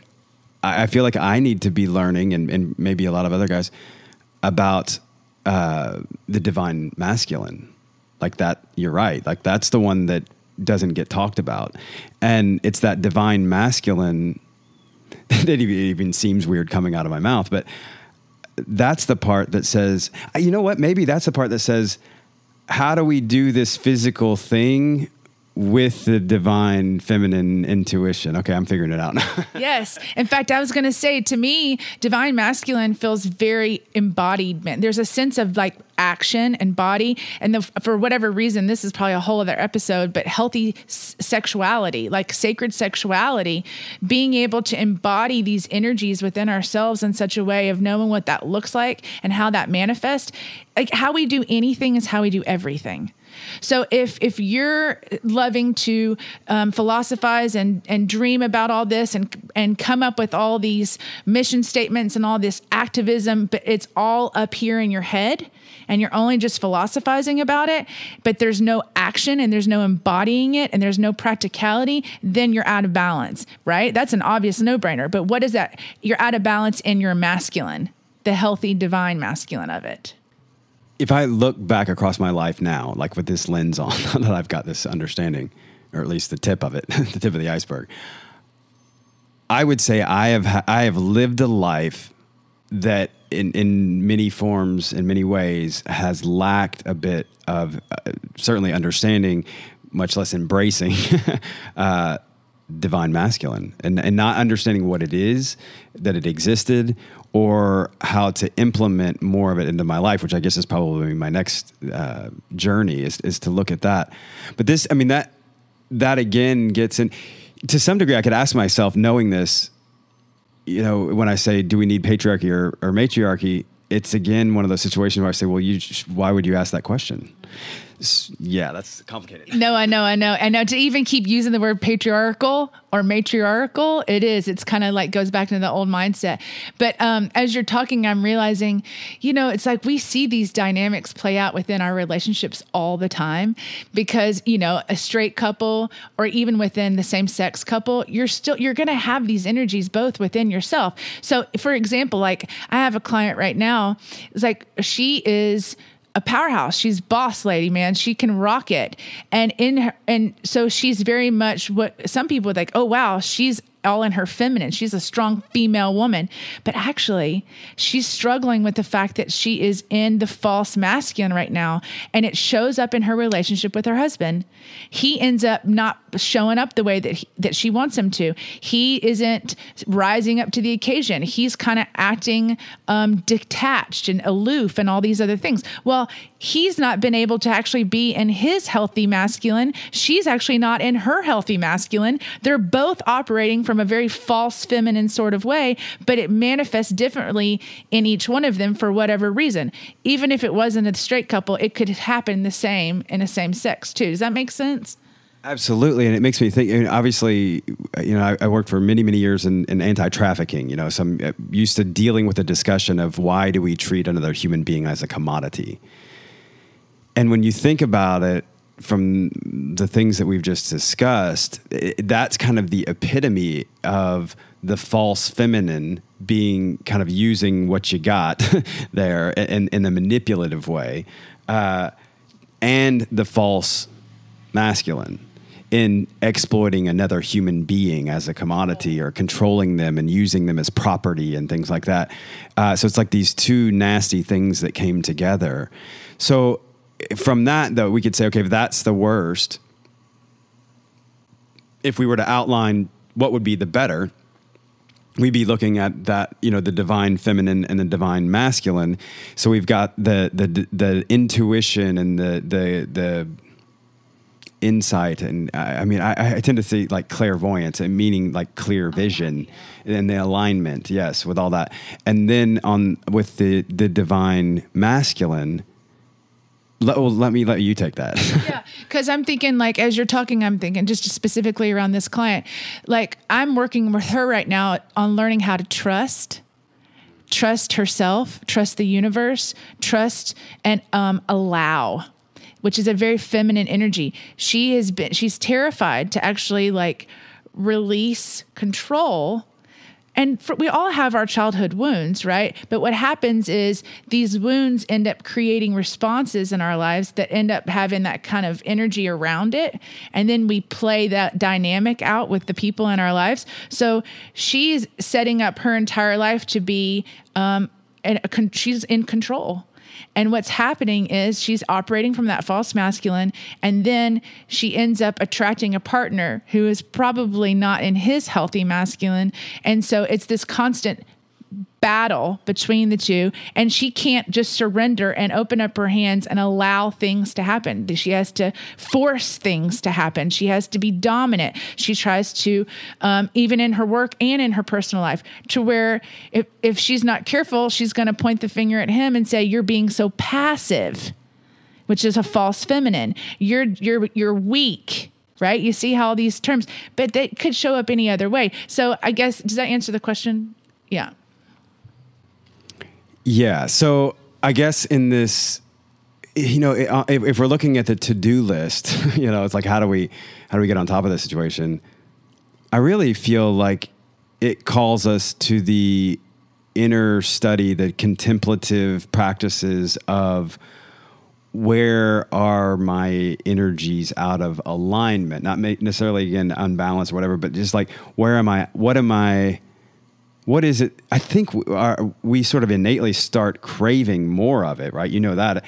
I feel like I need to be learning and, and maybe a lot of other guys about uh, the divine masculine. Like that, you're right. Like that's the one that doesn't get talked about. And it's that divine masculine that even seems weird coming out of my mouth, but that's the part that says, uh, you know what? Maybe that's the part that says, how do we do this physical thing with the divine feminine intuition. Okay, I'm figuring it out yes. In fact, I was going to say to me, divine masculine feels very embodied. There's a sense of like action and body. And the, for whatever reason, this is probably a whole other episode, but healthy s- sexuality, like sacred sexuality, being able to embody these energies within ourselves in such a way of knowing what that looks like and how that manifests. Like how we do anything is how we do everything. So if if you're loving to um, philosophize and and dream about all this and and come up with all these mission statements and all this activism, but it's all up here in your head and you're only just philosophizing about it, but there's no action and there's no embodying it and there's no practicality, then you're out of balance, right? That's an obvious no brainer. But what is that? You're out of balance in your masculine, the healthy, divine masculine of it if I look back across my life now, like with this lens on, that I've got this understanding, or at least the tip of it, the tip of the iceberg, I would say I have I have lived a life that, in in many forms, in many ways, has lacked a bit of uh, certainly understanding, much less embracing uh, divine masculine. And, and not understanding what it is, that it existed, or how to implement more of it into my life, which I guess is probably my next uh, journey is, is to look at that. But this, I mean, that, that again gets in to some degree, I could ask myself, knowing this, you know, when I say, do we need patriarchy or, or matriarchy? It's again one of those situations where I say, well, you, why would you ask that question? Yeah, that's complicated. No, I know, I know. And now to even keep using the word patriarchal or matriarchal, it is. It's kind of like goes back to the old mindset. But um, as you're talking, I'm realizing, you know, it's like we see these dynamics play out within our relationships all the time because, you know, a straight couple or even within the same sex couple, you're still, you're going to have these energies both within yourself. So, for example, like I have a client right now, it's like she is a powerhouse. She's boss lady, man. She can rock it. And in her, and so she's very much what some people like, oh wow, she's all in her feminine. She's a strong female woman. But actually, she's struggling with the fact that she is in the false masculine right now. And it shows up in her relationship with her husband. He ends up not showing up the way that, he, that she wants him to. He isn't rising up to the occasion. He's kind of acting um, detached and aloof and all these other things. Well, he's not been able to actually be in his healthy masculine. She's actually not in her healthy masculine. They're both operating from a very false feminine sort of way, but it manifests differently in each one of them for whatever reason. Even if it wasn't a straight couple, it could happen the same in a same sex too. Does that make sense? Absolutely, and it makes me think. I mean, obviously, you know, I, I, worked for many, many years in, in, anti-trafficking. You know, so I'm uh, used to dealing with the discussion of why do we treat another human being as a commodity. And when you think about it, from the things that we've just discussed, it, that's kind of the epitome of the false feminine being kind of using what you got there in, in a manipulative way, uh, and the false masculine in exploiting another human being as a commodity or controlling them and using them as property and things like that. Uh, so it's like these two nasty things that came together. So from that though, we could say, okay, if that's the worst, if we were to outline what would be the better, we'd be looking at that, you know, the divine feminine and the divine masculine. So we've got the the the intuition and the the the insight and I, mean I, I, tend to see like clairvoyance and meaning like clear vision and the alignment yes with all that and then on with the the divine masculine let, well, let me let you take that. yeah, because I'm thinking like as you're talking, I'm thinking just specifically around this client. Like I'm working with her right now on learning how to trust, trust herself, trust the universe, trust and um, allow, which is a very feminine energy. She has been she's terrified to actually like release control and for, we all have our childhood wounds, right? But what happens is these wounds end up creating responses in our lives that end up having that kind of energy around it. And then we play that dynamic out with the people in our lives. So she's setting up her entire life to be, um, and she's in control and what's happening is she's operating from that false masculine, and then she ends up attracting a partner who is probably not in his healthy masculine. And so it's this constant battle between the two and she can't just surrender and open up her hands and allow things to happen. She has to force things to happen. She has to be dominant. She tries to um, even in her work and in her personal life to where if, if she's not careful she's going to point the finger at him and say you're being so passive which is a false feminine. You're you're you're weak right? You see how all these terms but they could show up any other way. So i guess does that answer the question? Yeah yeah. So I guess in this, you know, uh, if, if we're looking at the to-do list, you know, it's like how do we how do we get on top of this situation? I really feel like it calls us to the inner study, the contemplative practices of where are my energies out of alignment not necessarily again unbalanced or whatever but just like where am i what am i what is it? I think we, are, we sort of innately start craving more of it, right? You know that,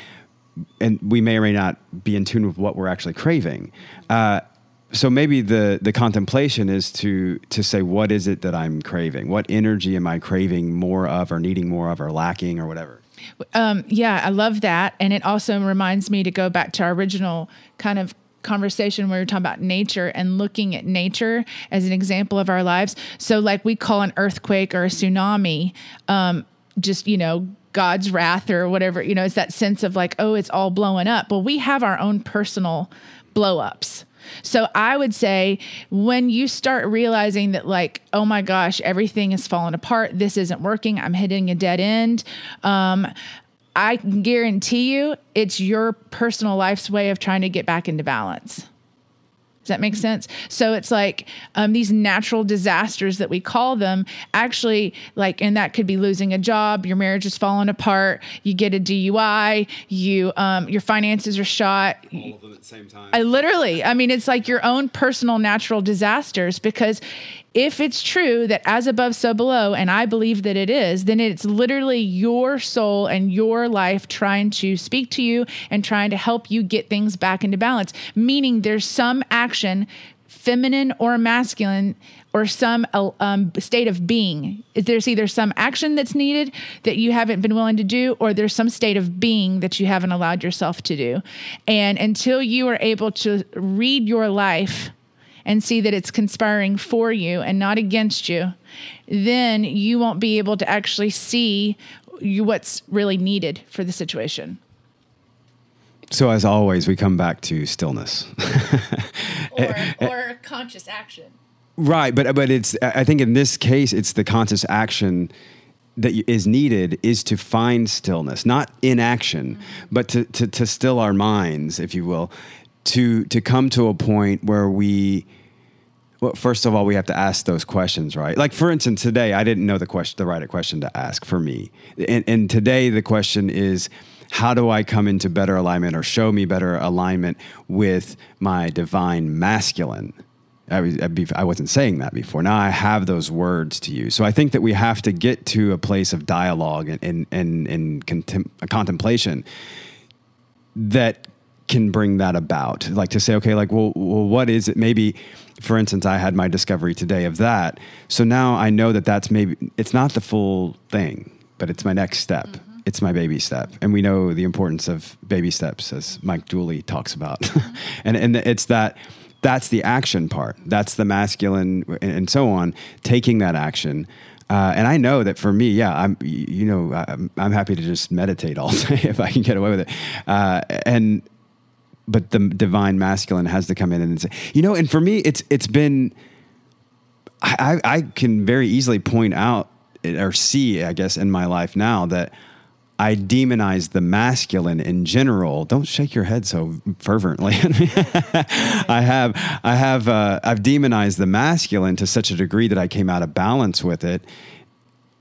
and we may or may not be in tune with what we're actually craving. Uh, so maybe the the contemplation is to to say what is it that I'm craving? What energy am I craving more of, or needing more of, or lacking, or whatever? Um, yeah, I love that, and it also reminds me to go back to our original kind of conversation where we are talking about nature and looking at nature as an example of our lives. So, like we call an earthquake or a tsunami, um, just you know God's wrath or whatever. You know, it's that sense of like, oh, it's all blowing up. But we have our own personal blow ups. So I would say when you start realizing that, like, oh my gosh, everything is falling apart, this isn't working, I'm hitting a dead end. Um, I can guarantee you it's your personal life's way of trying to get back into balance. Does that make sense? So it's like um, these natural disasters that we call them actually like, and that could be losing a job, your marriage is falling apart, you get a DUI, you um, your finances are shot. All of them at the same time. I literally, I mean, it's like your own personal natural disasters because if it's true that as above, so below, and I believe that it is, then it's literally your soul and your life trying to speak to you and trying to help you get things back into balance. Meaning there's some action, feminine or masculine, or some um, state of being. There's either some action that's needed that you haven't been willing to do, or there's some state of being that you haven't allowed yourself to do. And until you are able to read your life, and see that it's conspiring for you and not against you, then you won't be able to actually see you, what's really needed for the situation. So, as always, we come back to stillness or, or conscious action. Right, but but it's I think in this case it's the conscious action that is needed is to find stillness, not inaction, mm-hmm. but to, to to still our minds, if you will, to to come to a point where we well, first of all, we have to ask those questions, right? Like, for instance, today I didn't know the question, the right question to ask for me, and, and today the question is, how do I come into better alignment or show me better alignment with my divine masculine? I, was, I wasn't saying that before. Now I have those words to use. So I think that we have to get to a place of dialogue and, and, and, and contem- contemplation that can bring that about. Like to say, okay, like, well, well, what is it? Maybe, for instance, I had my discovery today of that. So now I know that that's maybe, it's not the full thing, but it's my next step. Mm-hmm. It's my baby step. And we know the importance of baby steps, as Mike Dooley talks about. Mm-hmm. and, and it's that, that's the action part. That's the masculine and, and so on, taking that action. Uh, and I know that for me, yeah, I'm, you know, I'm, I'm, happy to just meditate all day if I can get away with it. Uh, and but the divine masculine has to come in and say, you know, and for me, it's it's been. I, I can very easily point out or see, I guess, in my life now that I demonize the masculine in general. Don't shake your head so fervently. I have, I have, uh, I've demonized the masculine to such a degree that I came out of balance with it,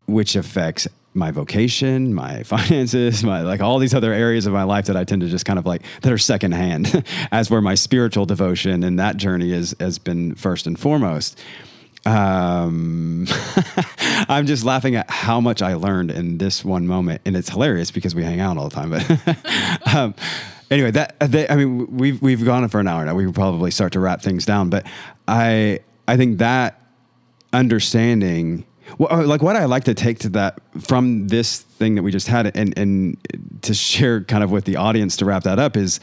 which affects my vocation, my finances, my like all these other areas of my life that I tend to just kind of like that are secondhand, as where my spiritual devotion and that journey is has been first and foremost. Um, I'm just laughing at how much I learned in this one moment, and it's hilarious because we hang out all the time. But um, anyway, that they, I mean, we've we've gone for an hour now. We would probably start to wrap things down, but I I think that understanding well, uh, like what I like to take to that from this thing that we just had, and and to share kind of with the audience to wrap that up is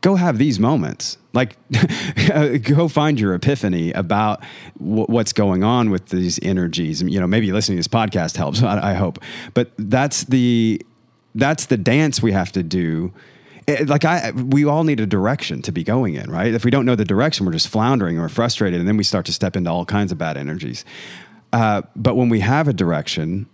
go have these moments. Like, go find your epiphany about w- what's going on with these energies. You know, maybe listening to this podcast helps. I, I hope, but that's the that's the dance we have to do it, like I, we all need a direction to be going in, right? If we don't know the direction, we're just floundering or frustrated, and then we start to step into all kinds of bad energies. Uh, but when we have a direction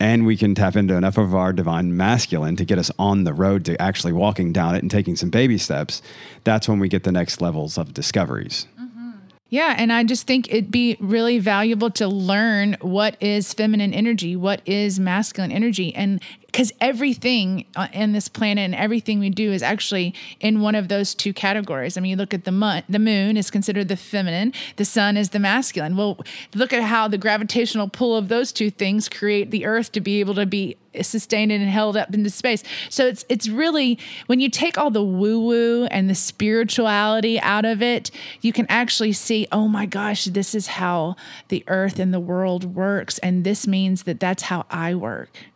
and we can tap into enough of our divine masculine to get us on the road to actually walking down it and taking some baby steps, that's when we get the next levels of discoveries. Mm-hmm. Yeah, and I just think it'd be really valuable to learn what is feminine energy, what is masculine energy, and because everything uh, in this planet and everything we do is actually in one of those two categories. I mean, you look at the moon, the moon is considered the feminine, the sun is the masculine. Well, look at how the gravitational pull of those two things create the earth to be able to be sustained and held up into space. So it's it's really when you take all the woo woo and the spirituality out of it, you can actually see, oh my gosh, this is how the earth and the world works, and this means that that's how I work.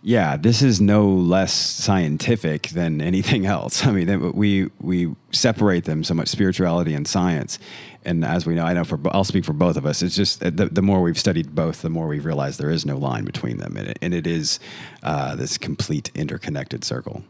Yeah, this is no less scientific than anything else. I mean, we we separate them so much, spirituality and science. And as we know, I know for I'll speak for both of us. It's just the, the more we've studied both, the more we've realized there is no line between them, and it, and it is uh, this complete interconnected circle.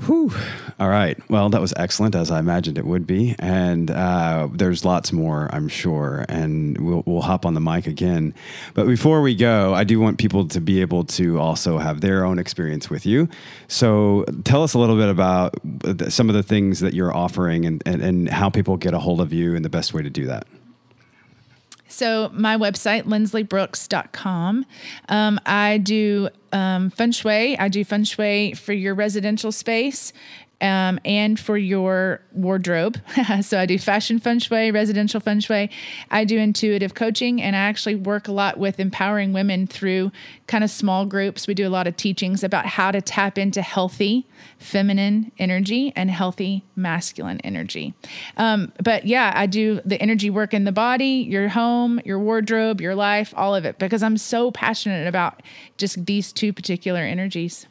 Whew. All right. Well, that was excellent, as I imagined it would be. And uh, there's lots more, I'm sure. And we'll, we'll hop on the mic again. But before we go, I do want people to be able to also have their own experience with you. So tell us a little bit about some of the things that you're offering and, and, and how people get a hold of you and the best way to do that. So my website, lindsleybrooks.com. Um, I do um, feng shui. I do feng shui for your residential space um, and for your wardrobe. so I do fashion feng shui, residential feng shui. I do intuitive coaching, and I actually work a lot with empowering women through kind of small groups. We do a lot of teachings about how to tap into healthy feminine energy and healthy masculine energy. Um, but yeah, I do the energy work in the body, your home, your wardrobe, your life, all of it, because I'm so passionate about just these two particular energies.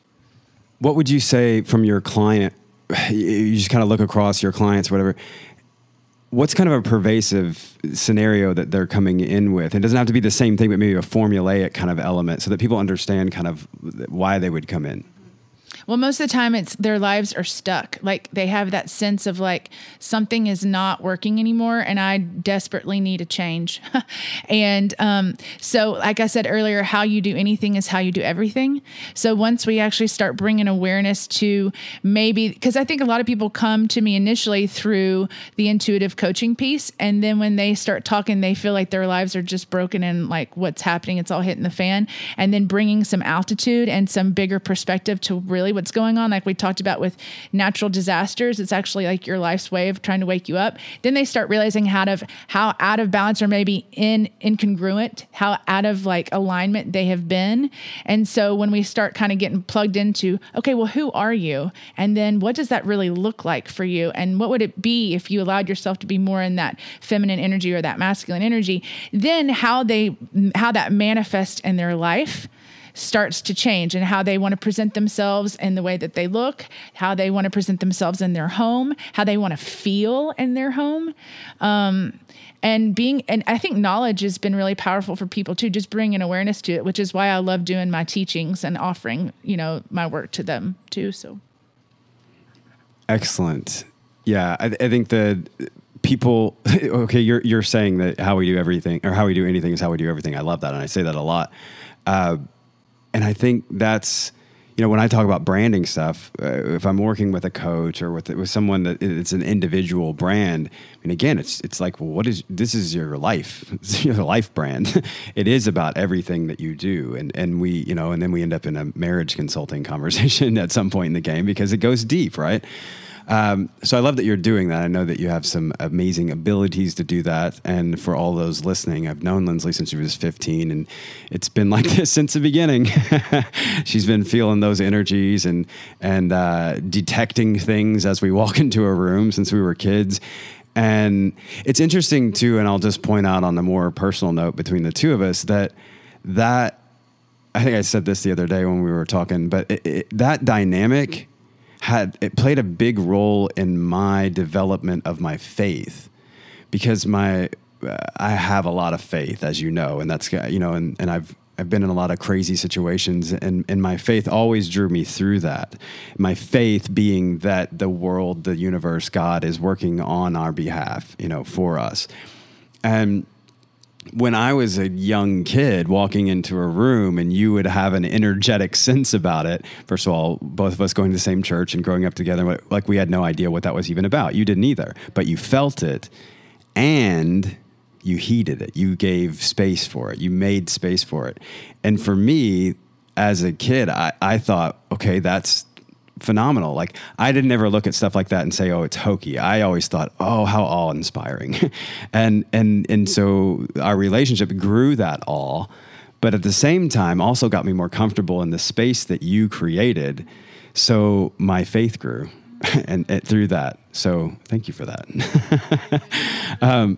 What would you say from your client you just kind of look across your clients, whatever. What's kind of a pervasive scenario that they're coming in with? It doesn't have to be the same thing, but maybe a formulaic kind of element so that people understand kind of why they would come in. Well, most of the time it's their lives are stuck. Like they have that sense of like something is not working anymore and I desperately need a change. and um, so, like I said earlier, how you do anything is how you do everything. So once we actually start bringing awareness to maybe, because I think a lot of people come to me initially through the intuitive coaching piece. And then when they start talking, they feel like their lives are just broken and like what's happening, it's all hitting the fan. And then bringing some altitude and some bigger perspective to really what's going on, like we talked about with natural disasters, it's actually like your life's way of trying to wake you up. Then they start realizing how to how out of balance or maybe in incongruent, how out of like alignment they have been. And so when we start kind of getting plugged into, okay, well, who are you? And then what does that really look like for you? And what would it be if you allowed yourself to be more in that feminine energy or that masculine energy? Then how they how that manifests in their life starts to change and how they want to present themselves in the way that they look, how they want to present themselves in their home, how they want to feel in their home. Um, and being, and I think knowledge has been really powerful for people too, just bringing awareness to it, which is why I love doing my teachings and offering, you know, my work to them too. So. Excellent. Yeah. I, I think the, people okay you're you're saying that how we do everything or how we do anything is how we do everything i love that and i say that a lot uh, and I think that's you know when I talk about branding stuff, uh, if I'm working with a coach or with with someone that it's an individual brand, and again, it's it's like, well, what is this? Is your life, your life brand? it is about everything that you do, and and we you know, and then we end up in a marriage consulting conversation at some point in the game because it goes deep, right? Um, so I love that you're doing that. I know that you have some amazing abilities to do that. And for all those listening, I've known Lindsley since she was 15, and it's been like this since the beginning. She's been feeling those energies and and uh, detecting things as we walk into a room since we were kids. And it's interesting too, and I'll just point out on a more personal note between the two of us that that I think I said this the other day when we were talking, but it, it, that dynamic had it played a big role in my development of my faith because my uh, I have a lot of faith as you know and that's you know and, and I've I've been in a lot of crazy situations and, and my faith always drew me through that. My faith being that the world, the universe, God is working on our behalf, you know, for us. And when I was a young kid walking into a room and you would have an energetic sense about it, first of all, both of us going to the same church and growing up together, like we had no idea what that was even about. You didn't either, but you felt it. And You heeded it. You gave space for it. You made space for it. And for me, as a kid, I, I thought, okay, that's phenomenal. Like I didn't ever look at stuff like that and say, "Oh, it's hokey." I always thought, "Oh, how awe-inspiring," and and and so our relationship grew that awe, but at the same time, also got me more comfortable in the space that you created. So my faith grew, and, and through that. So thank you for that. um,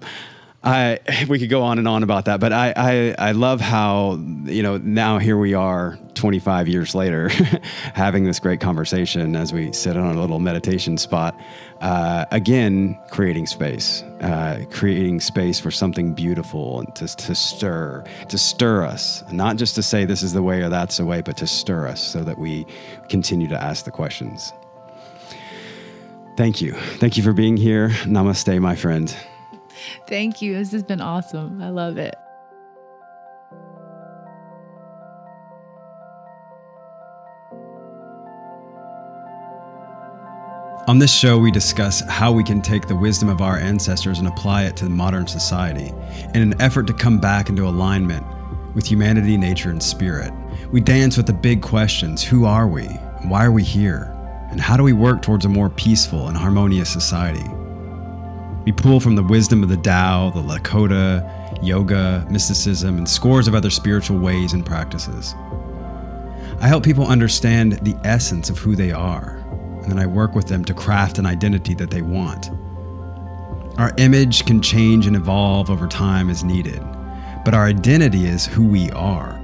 I we could go on and on about that, but I, I I love how you know now here we are 25 years later having this great conversation as we sit on a little meditation spot. Uh, again, creating space, uh, creating space for something beautiful and to, to stir, to stir us, not just to say this is the way or that's the way, but to stir us so that we continue to ask the questions. Thank you. Thank you for being here. Namaste, my friend. Thank you. This has been awesome. I love it. On this show, we discuss how we can take the wisdom of our ancestors and apply it to modern society in an effort to come back into alignment with humanity, nature, and spirit. We dance with the big questions who are we? Why are we here? And how do we work towards a more peaceful and harmonious society? We pull from the wisdom of the Tao, the Lakota, yoga, mysticism, and scores of other spiritual ways and practices. I help people understand the essence of who they are, and then I work with them to craft an identity that they want. Our image can change and evolve over time as needed, but our identity is who we are.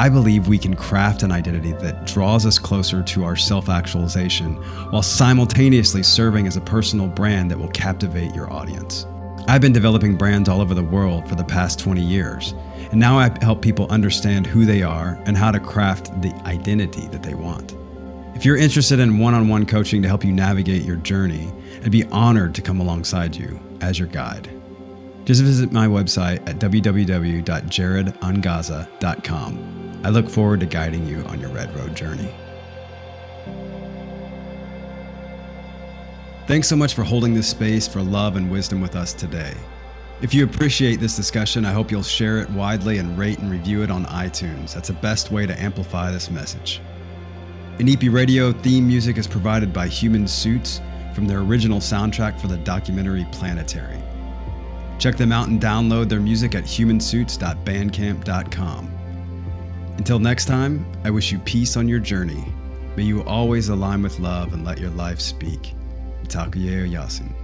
I believe we can craft an identity that draws us closer to our self actualization while simultaneously serving as a personal brand that will captivate your audience. I've been developing brands all over the world for the past 20 years, and now I help people understand who they are and how to craft the identity that they want. If you're interested in one on one coaching to help you navigate your journey, I'd be honored to come alongside you as your guide. Just visit my website at www.jaredangaza.com. I look forward to guiding you on your Red Road journey. Thanks so much for holding this space for love and wisdom with us today. If you appreciate this discussion, I hope you'll share it widely and rate and review it on iTunes. That's the best way to amplify this message. Inipi Radio theme music is provided by Human Suits from their original soundtrack for the documentary Planetary. Check them out and download their music at humansuits.bandcamp.com. Until next time, I wish you peace on your journey. May you always align with love and let your life speak. Mitakuye Oyasin.